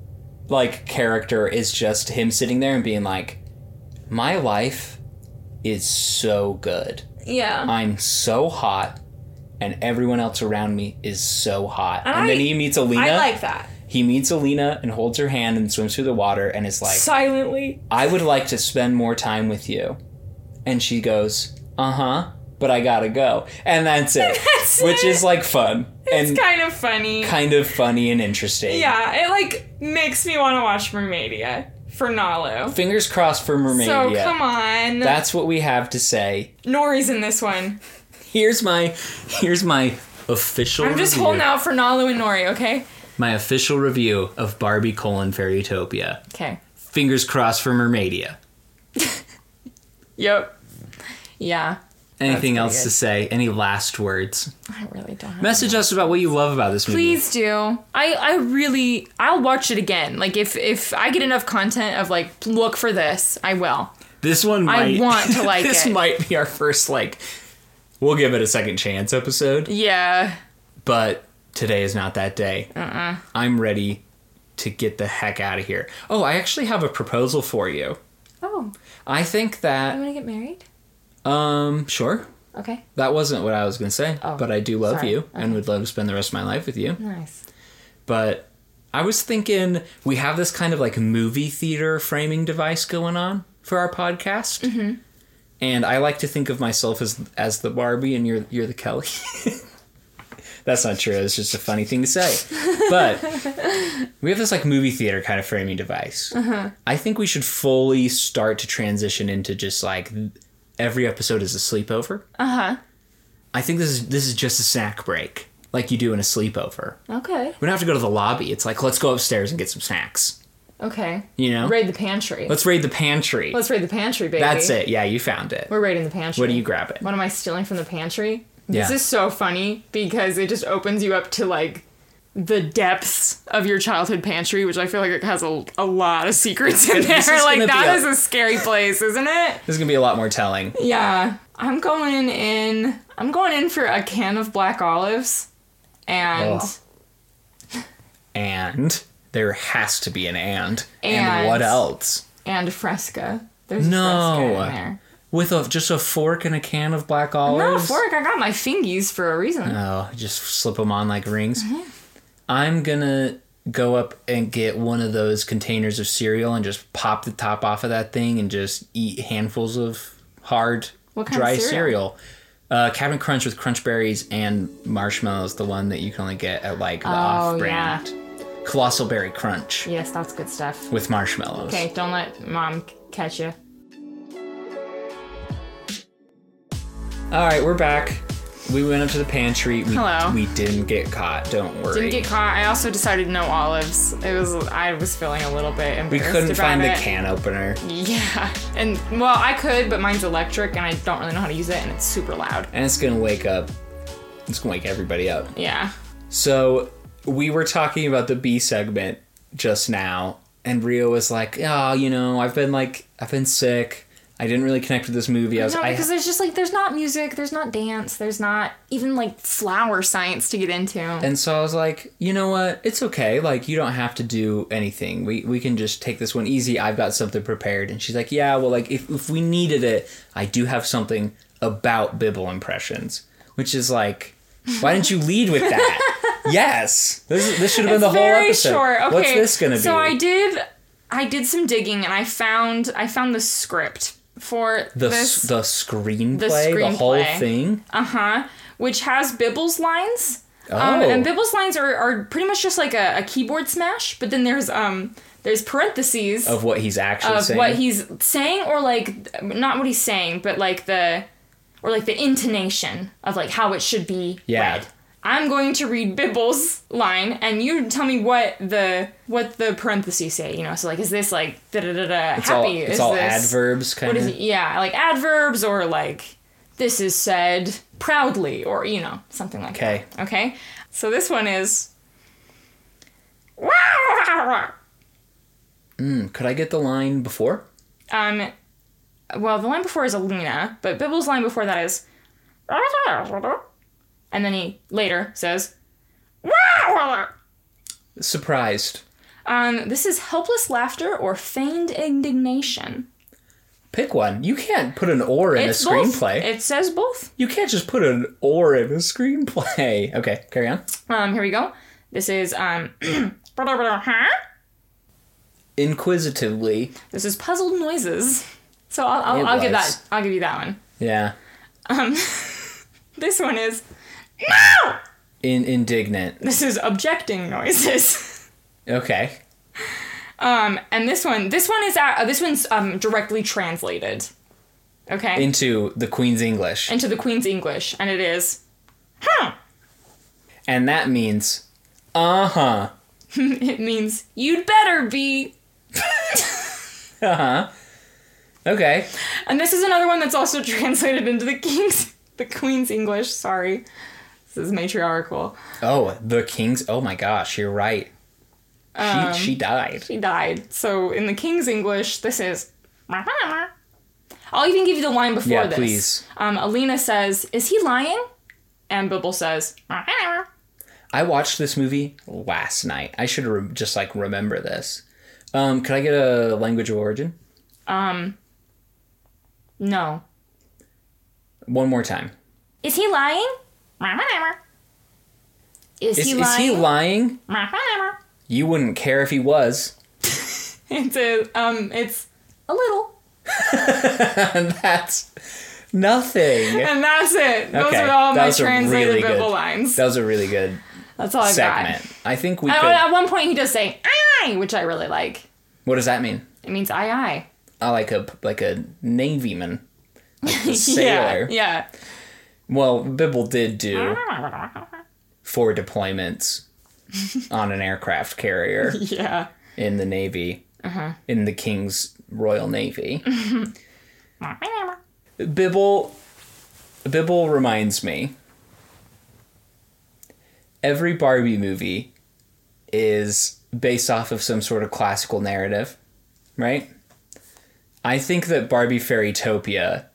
like character is just him sitting there and being like my life is so good yeah. i'm so hot and everyone else around me is so hot and, And then he meets elina I like that. He meets elina and holds her hand and swims through the water and is like Silently. i would like to spend more time with you and she goes uh-huh but i gotta go and that's it That's which it. is like fun It's and kind of funny. kind of funny and interesting Yeah, it like makes me want to watch Mermaidia for Nalu. Fingers crossed for Mermaidia. So come on. That's what we have to say. Nori's in this one. Here's my here's my official I'm just review. holding out for Nalu and Nori, okay? My official review of Barbie colon Fairytopia. Okay. Fingers crossed for Mermaidia. Yep. Yeah. Anything else good. to say? Any last words? I really don't have Message us about what you love about this movie. Please do. I I really I'll watch it again. Like if if I get enough content of like look for this, I will. This one I want to like this it. might be our first like we'll give it a second chance episode, Yeah. but today is not that day. Uh-uh. I'm ready to get the heck out of here. Oh, I actually have a proposal for you. Oh, I think that you want to get married? Um, sure. Okay. That wasn't what I was going to say, Oh, but I do love sorry. you and would love to spend the rest of my life with you. Nice. But I was thinking we have this kind of like movie theater framing device going on for our podcast. Mm-hmm. And I like to think of myself as as the Barbie and you're you're the Kelly. That's not true. It's just a funny thing to say. But we have this like movie theater kind of framing device. I think we should fully start to transition into just like every episode is a sleepover. Uh huh. I think this is this is just a snack break, like you do in a sleepover. Okay. We don't have to go to the lobby. It's like let's go upstairs and get some snacks. Okay. You know, Raid the pantry. let's raid the pantry. Let's raid the pantry, baby. That's it. Yeah, you found it. We're raiding the pantry. What are you grabbing? What am I stealing from the pantry? Yeah. This is so funny because it just opens you up to like the depths of your childhood pantry, which I feel like it has a, a lot of secrets in there. Like that a- is a scary place, isn't it? This is gonna be a lot more telling. Yeah. I'm going in I'm going in for a can of black olives and Ugh. And there has to be an and. And, And- what else? and fresca. There's No. fresca in there. With a just a fork and a can of black Not a olives. fork, I got my fingies for a reason. Oh, just slip them on like rings. Mm-hmm. I'm gonna go up and get one of those containers of cereal and just pop the top off of that thing and just eat handfuls of hard What kind of dry cereal? cereal. Uh, Captain Crunch with crunch berries and marshmallows, the one that you can only get at like the Oh, off-brand. Yeah. Colossal Berry Crunch Yes, that's good stuff. with marshmallows. Okay, don't let mom catch you. All right, we're back. We went up to the pantry. We, Hello. We didn't get caught. Don't worry. Didn't get caught. I also decided no olives. It was I was feeling a little bit we couldn't about find the it. can opener. Yeah, and well, I could, but mine's electric, and I don't really know how to use it, and it's super loud. and it's gonna wake up. It's gonna wake everybody up. Yeah. So we were talking about the B segment just now, and Rio was like, "Oh, you know, I've been like, I've been sick. I didn't really connect with this movie. I was No, I, because there's just like there's not music, there's not dance, there's not even like flower science to get into. and so I was like, you know what? It's okay. Like you don't have to do anything. We we can just take this one easy. I've got something prepared. And she's like, yeah. Well, like if if we needed it, I do have something about Bibble impressions, which is like, why didn't you lead with that? yes, this this should have been the whole episode. short. Okay, What's this gonna be? So I did, I did some digging and I found I found the script for the this. the screenplay, the, whole screenplay. thing. uh huh. Which has Bibble's lines. Oh, Um, and Bibble's lines are, are pretty much just like a, a keyboard smash, but then there's um there's parentheses of what he's actually of saying. what he's saying or like not what he's saying but like the or like the intonation of like how it should be Yeah. read i'm going to read bibble's line and you tell me what the what the parentheses say you know so like is this like da da da da it's happy all it's is all this adverbs kind what of. is it yeah like adverbs or like this is said proudly or you know something like Okay. that okay so this one is Mm, could I get the line before? Um, well, the line before is Alina, but Bibble's line before that is, and then he later says, Surprised. um, this is helpless laughter or feigned indignation. Pick one. You can't put an or in It's a both. screenplay. It says both. You can't just put an or in a screenplay. Okay, carry on. Um, here we go. This is um, Inquisitively. this is puzzled noises. So I'll I'll, I'll give that I'll give you that one. Yeah. Um, this one is no. In indignant. This is objecting noises. Okay. Um, and this one, this one is uh, this one's um directly translated. Okay. Into the Queen's English. into the Queen's English, and it is, huh. And that means uh huh. It means you'd better be. Uh huh. Okay. And this is another one that's also translated into the King's, the Queen's English. Sorry, this is matriarchal. Oh, the King's. Oh my gosh, you're right. She, Um, she died. She died. So in the King's English, this is. I'll even give you the line before Yeah, this. please. Um, Elina says, "Is he lying?" And Bibble says, I watched this movie last night. I should re- just like remember this. Um, could I get a language of origin? um, no. One more time. Is he lying? Is, Is, he is lying? he lying? You wouldn't care if he was. it's a, um, it's a little, and that's nothing. and that's it. Those Okay, are all my translated really Bibble good- lines. That was a really good That's all I segment. I think we got. could. At, one point, he does say "aye," which I really like. What does that mean? It means aye aye. I like a like a navyman, like a Yeah, sailor. yeah. Well, Bibble did do four deployments on an aircraft carrier Yeah. in the Navy, Uh-huh. in the King's Royal Navy. Bibble, Bibble reminds me. Every Barbie movie is based off of some sort of classical narrative, right? I think that Barbie Fairytopia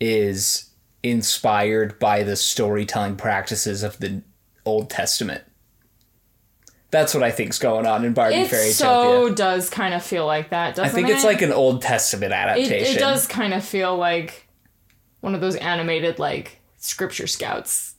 is inspired by the storytelling practices of the Old Testament. That's what I think's going on in Barbie It Fairytopia. so does kind of feel like that, doesn't I think it? it's like an Old Testament adaptation. it does kind of feel like one of those animated like scripture scouts.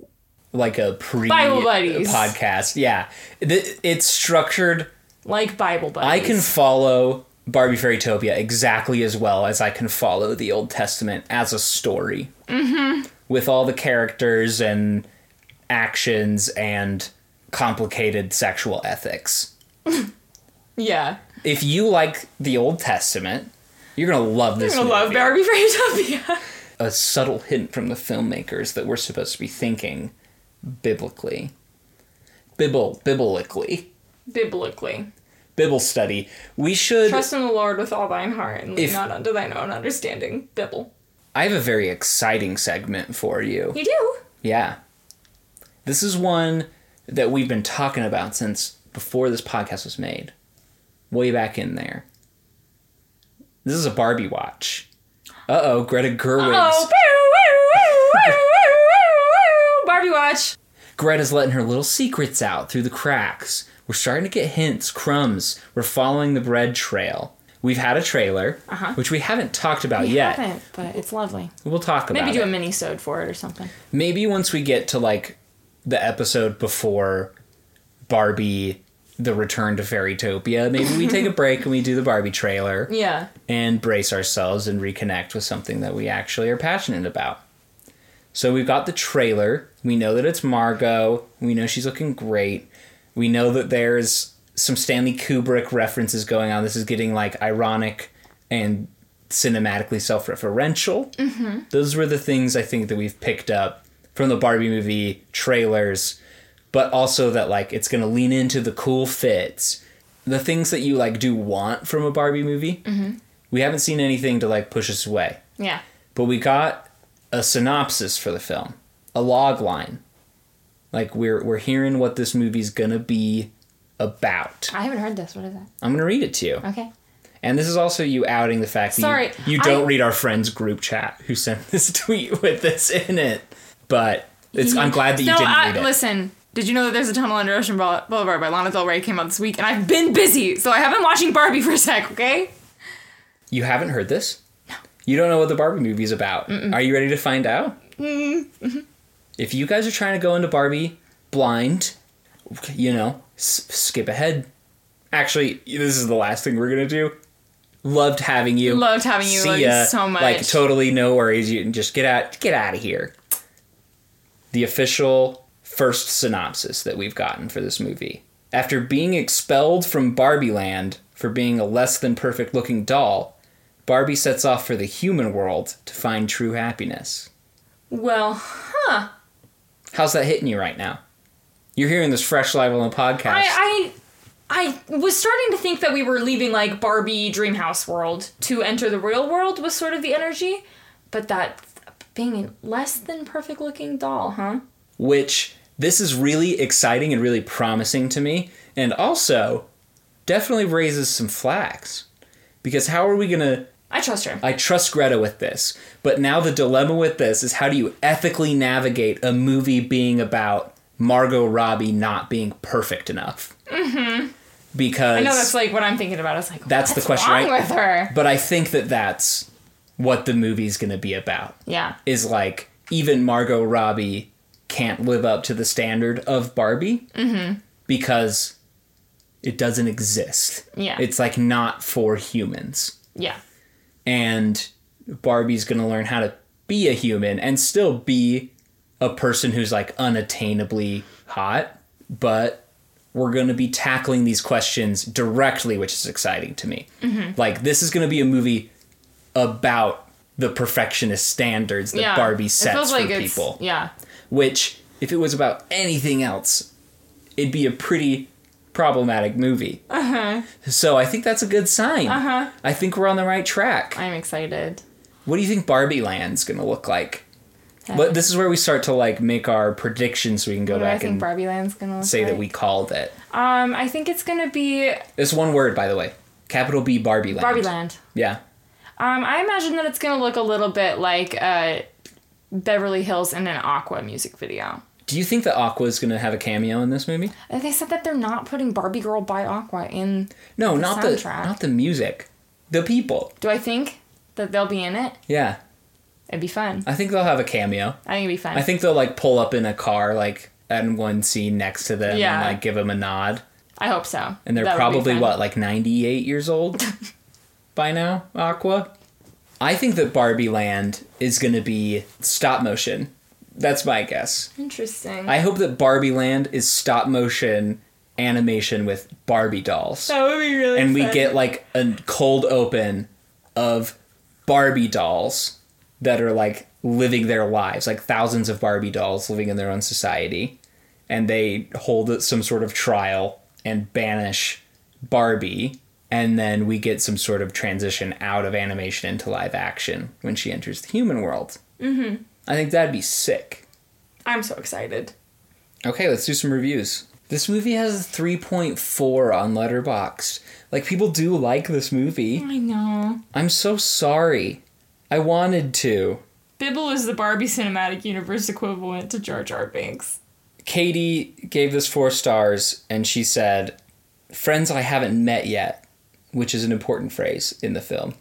like a pre Bible buddies. podcast. Yeah, it's structured. Like Bible buddies. I can follow Barbie Fairytopia exactly as well as I can follow the Old Testament as a story, mm-hmm. with all the characters and actions and complicated sexual ethics. Yeah. If you like the Old Testament, you're gonna love this. Love movie. Love Barbie Fairytopia. a subtle hint from the filmmakers that we're supposed to be thinking biblically. Bibble, biblically. Biblically. Bible study. We should. Trust in the Lord with all thine heart and lean If- not unto thine own understanding. Bibble. I have a very exciting segment for you. You do? Yeah. This is one that we've been talking about since before this podcast was made. Way back in there. This is a Barbie watch. Uh oh, Greta Gerwig. Oh. Barbie watch. Greta's letting her little secrets out through the cracks. We're starting to get hints, crumbs. We're following the bread trail. We've had a trailer, Uh-huh. which we haven't talked about We yet. haven't, but it's lovely. We'll talk about Maybe it. do a mini sode for it or something. Maybe once we get to like the episode before Barbie the return to Fairytopia, maybe we take a break and we do the Barbie trailer Yeah. and brace ourselves and reconnect with something that we actually are passionate about. So we've got the trailer. We know that it's Margot. We know she's looking great. We know that there's some Stanley Kubrick references going on. This is getting like ironic and cinematically self-referential. Mm-hmm. Those were the things I think that we've picked up from the Barbie movie trailers, but also that like it's going to lean into the cool fits, the things that you like do want from a Barbie movie. Mm-hmm. We haven't seen anything to like push us away, Yeah. but we got a synopsis for the film, a log line. Like we're we're hearing what this movie's gonna be about. I haven't heard this. What is that? I'm gonna read it to you. Okay. And this is also you outing the fact that Sorry, you, you don't I- read our friends group chat who sent this tweet with this in it. But it's I'm glad that you no, didn't I, read it. listen. Did you know that there's a tunnel under Ocean Boulevard by Lana Del Rey came out this week, and I've been busy, so I haven't watching Barbie for a sec. Okay. You haven't heard this? No. You don't know what the Barbie movie is about. Are you ready to find out? Mm-hmm. If you guys are trying to go into Barbie blind, you know, s- skip ahead. Actually, this is the last thing we're gonna do. Loved having you. Loved having you. Love you so much. Like totally no worries. You can just get out get out of here. The official first synopsis that we've gotten for this movie. After being expelled from Barbie Land for being a less than perfect looking doll, Barbie sets off for the human world to find true happiness. Well, huh. How's that hitting you right now? You're hearing this fresh live on the podcast. I, I I was starting to think that we were leaving like Barbie Dreamhouse world to enter the real world was sort of the energy, but that being a less than perfect looking doll, huh? which this is really exciting and really promising to me, and also definitely raises some flags. Because how are we gonna? I trust her. I trust Greta with this, but now the dilemma with this is how do you ethically navigate a movie being about Margot Robbie not being perfect enough? Mm-hmm. Because I know that's like what I'm thinking about. I was like, That's the question, wrong right? with her? but I think that that's what the movie's gonna be about. Yeah. is like even Margot Robbie can't live up to the standard of Barbie because it doesn't exist. Yeah. It's like not for humans. Yeah. And Barbie's going to learn how to be a human and still be a person who's like unattainably hot, but we're going to be tackling these questions directly, which is exciting to me. Like, this is going to be a movie about the perfectionist standards that Yeah. Barbie sets for people. Yeah. Which, if it was about anything else, it'd be a pretty problematic movie. Uh-huh. So I think that's a good sign. Uh-huh. I think we're on the right track. I'm excited. What do you think Barbie Land's gonna look like? But this is where we start to like make our predictions so we can go do I back think and Barbie Land's gonna say like? that we called it. Um, I think it's gonna be It's one word, by the way. Capital B Barbie Land. Barbie Land. Yeah. Um, I imagine that it's gonna look a little bit like uh, Beverly Hills in an Aqua music video. Do you think that Aqua is gonna have a cameo in this movie? They said that they're not putting Barbie Girl by Aqua in. No, The not the soundtrack. not the music. The people. Do I think that they'll be in it? Yeah. It'd be fun. I think they'll have a cameo. I think it'd be fun. I think they'll like pull up in a car like in one scene next to them Yeah. and like give them a nod. I hope so. And they're That probably what, like 98 years old by now, Aqua? I think that Barbie Land is going to be stop motion. That's my guess. Interesting. I hope that Barbie Land is stop motion animation with Barbie dolls. that would be really. and we fun. get like a cold open of Barbie dolls that are like living their lives, like thousands of Barbie dolls living in their own society, and they hold some sort of trial and banish Barbie, and then we get some sort of transition out of animation into live action when she enters the human world. Mm-hmm. I think that'd be sick. I'm so excited. Okay, let's do some reviews. This movie has a 3.4 on Letterboxd. Like people do like this movie. I know. I'm so sorry. I wanted to. Bibble is the Barbie Cinematic Universe equivalent to Jar Jar Binks. Katie gave this four stars and she said, Friends I haven't met yet, which is an important phrase in the film.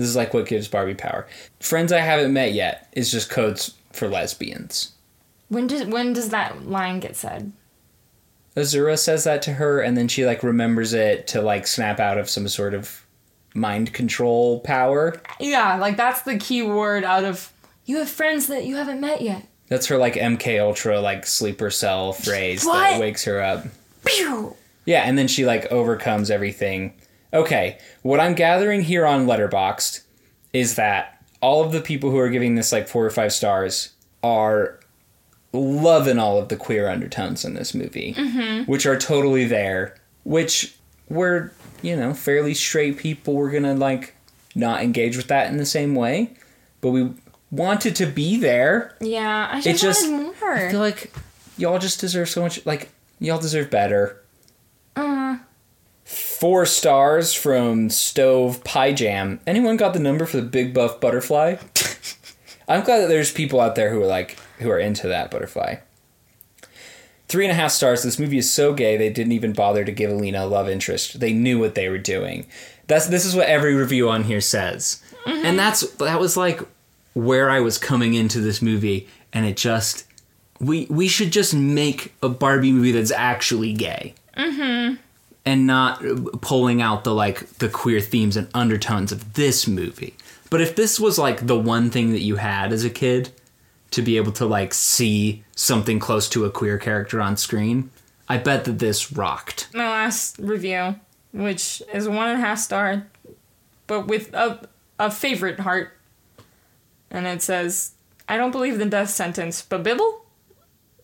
This is like what gives Barbie power. Friends I haven't met yet is just codes for lesbians. When does when does that line get said? Azura says that to her and then she like remembers it to like snap out of some sort of mind control power. Yeah, like that's the key word out of you have friends that you haven't met yet. That's her like MK Ultra like sleeper cell phrase What? that wakes her up. Pew! Yeah, and then she like overcomes everything. Okay, what I'm gathering here on Letterboxd is that all of the people who are giving this like four or five stars are loving all of the queer undertones in this movie, mm-hmm. which are totally there. Which we're you know fairly straight people. We're gonna like not engage with that in the same way, but we wanted to be there. Yeah, I It just, just wanted more. I feel like y'all just deserve so much. Like y'all deserve better. Four stars from Stove Pie Jam. Anyone got the number for the Big Buff Butterfly? I'm glad that there's people out there who are like who are into that butterfly. Three and a half stars. This movie is so gay they didn't even bother to give Elina a love interest. They knew what they were doing. That's this is what every review on here says, mm-hmm. and that's that was like where I was coming into this movie, and it just we we should just make a Barbie movie that's actually gay mm-hmm. And not pulling out the like the queer themes and undertones of this movie. But if this was like the one thing that you had as a kid to be able to like see something close to a queer character on screen, I bet that this rocked. my last review, which is one and a half star, but with a a favorite heart, and it says, "I don't believe the death sentence, but Bibble."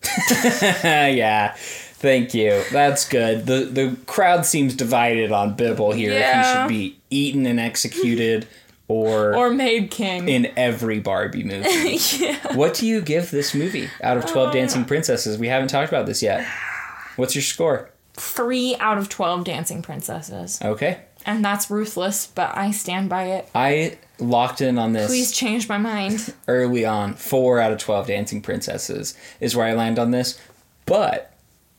yeah. Thank you. That's good. The the crowd seems divided on Bibble here if he should be eaten and executed or, Or Maid King. in every Barbie movie. What do you give this movie out of 12 uh, Dancing Princesses? We haven't talked about this yet. What's your score? Three out of twelve dancing princesses, Okay. and that's ruthless, but I stand by it. I locked in on this Please change my mind. early on. Four out of 12 Dancing Princesses is where I land on this. But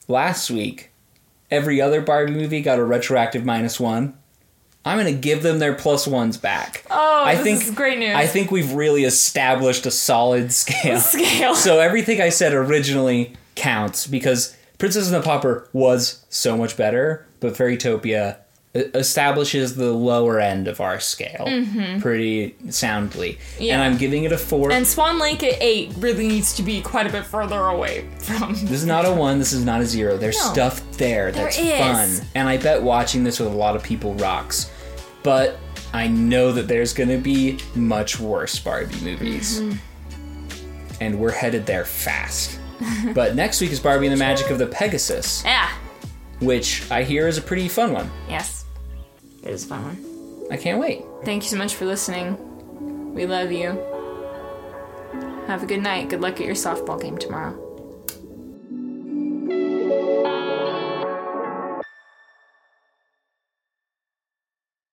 last week, every other Barbie movie got a retroactive minus one. I'm going to give them their plus ones back. Oh, I this think is great news. I think we've really established a solid scale. Scale. so everything I said originally counts because Princess and the Pauper was so much better, but Fairytopia establishes the lower end of our scale pretty soundly. Mm-hmm. Yeah. And I'm giving it a four. And Swan Lake at eight really needs to be quite a bit further away from. this is not a one, this is not a zero. There's No. stuff there that's is. fun. And I bet watching this with a lot of people rocks. But I know that there's going to be much worse Barbie movies. Mm-hmm. And we're headed there fast. but next week is Barbie and the Magic of the Pegasus, Yeah. which I hear is a pretty fun one. Yes. It is a fun one. I can't wait. Thank you so much for listening. We love you. Have a good night. Good luck at your softball game tomorrow.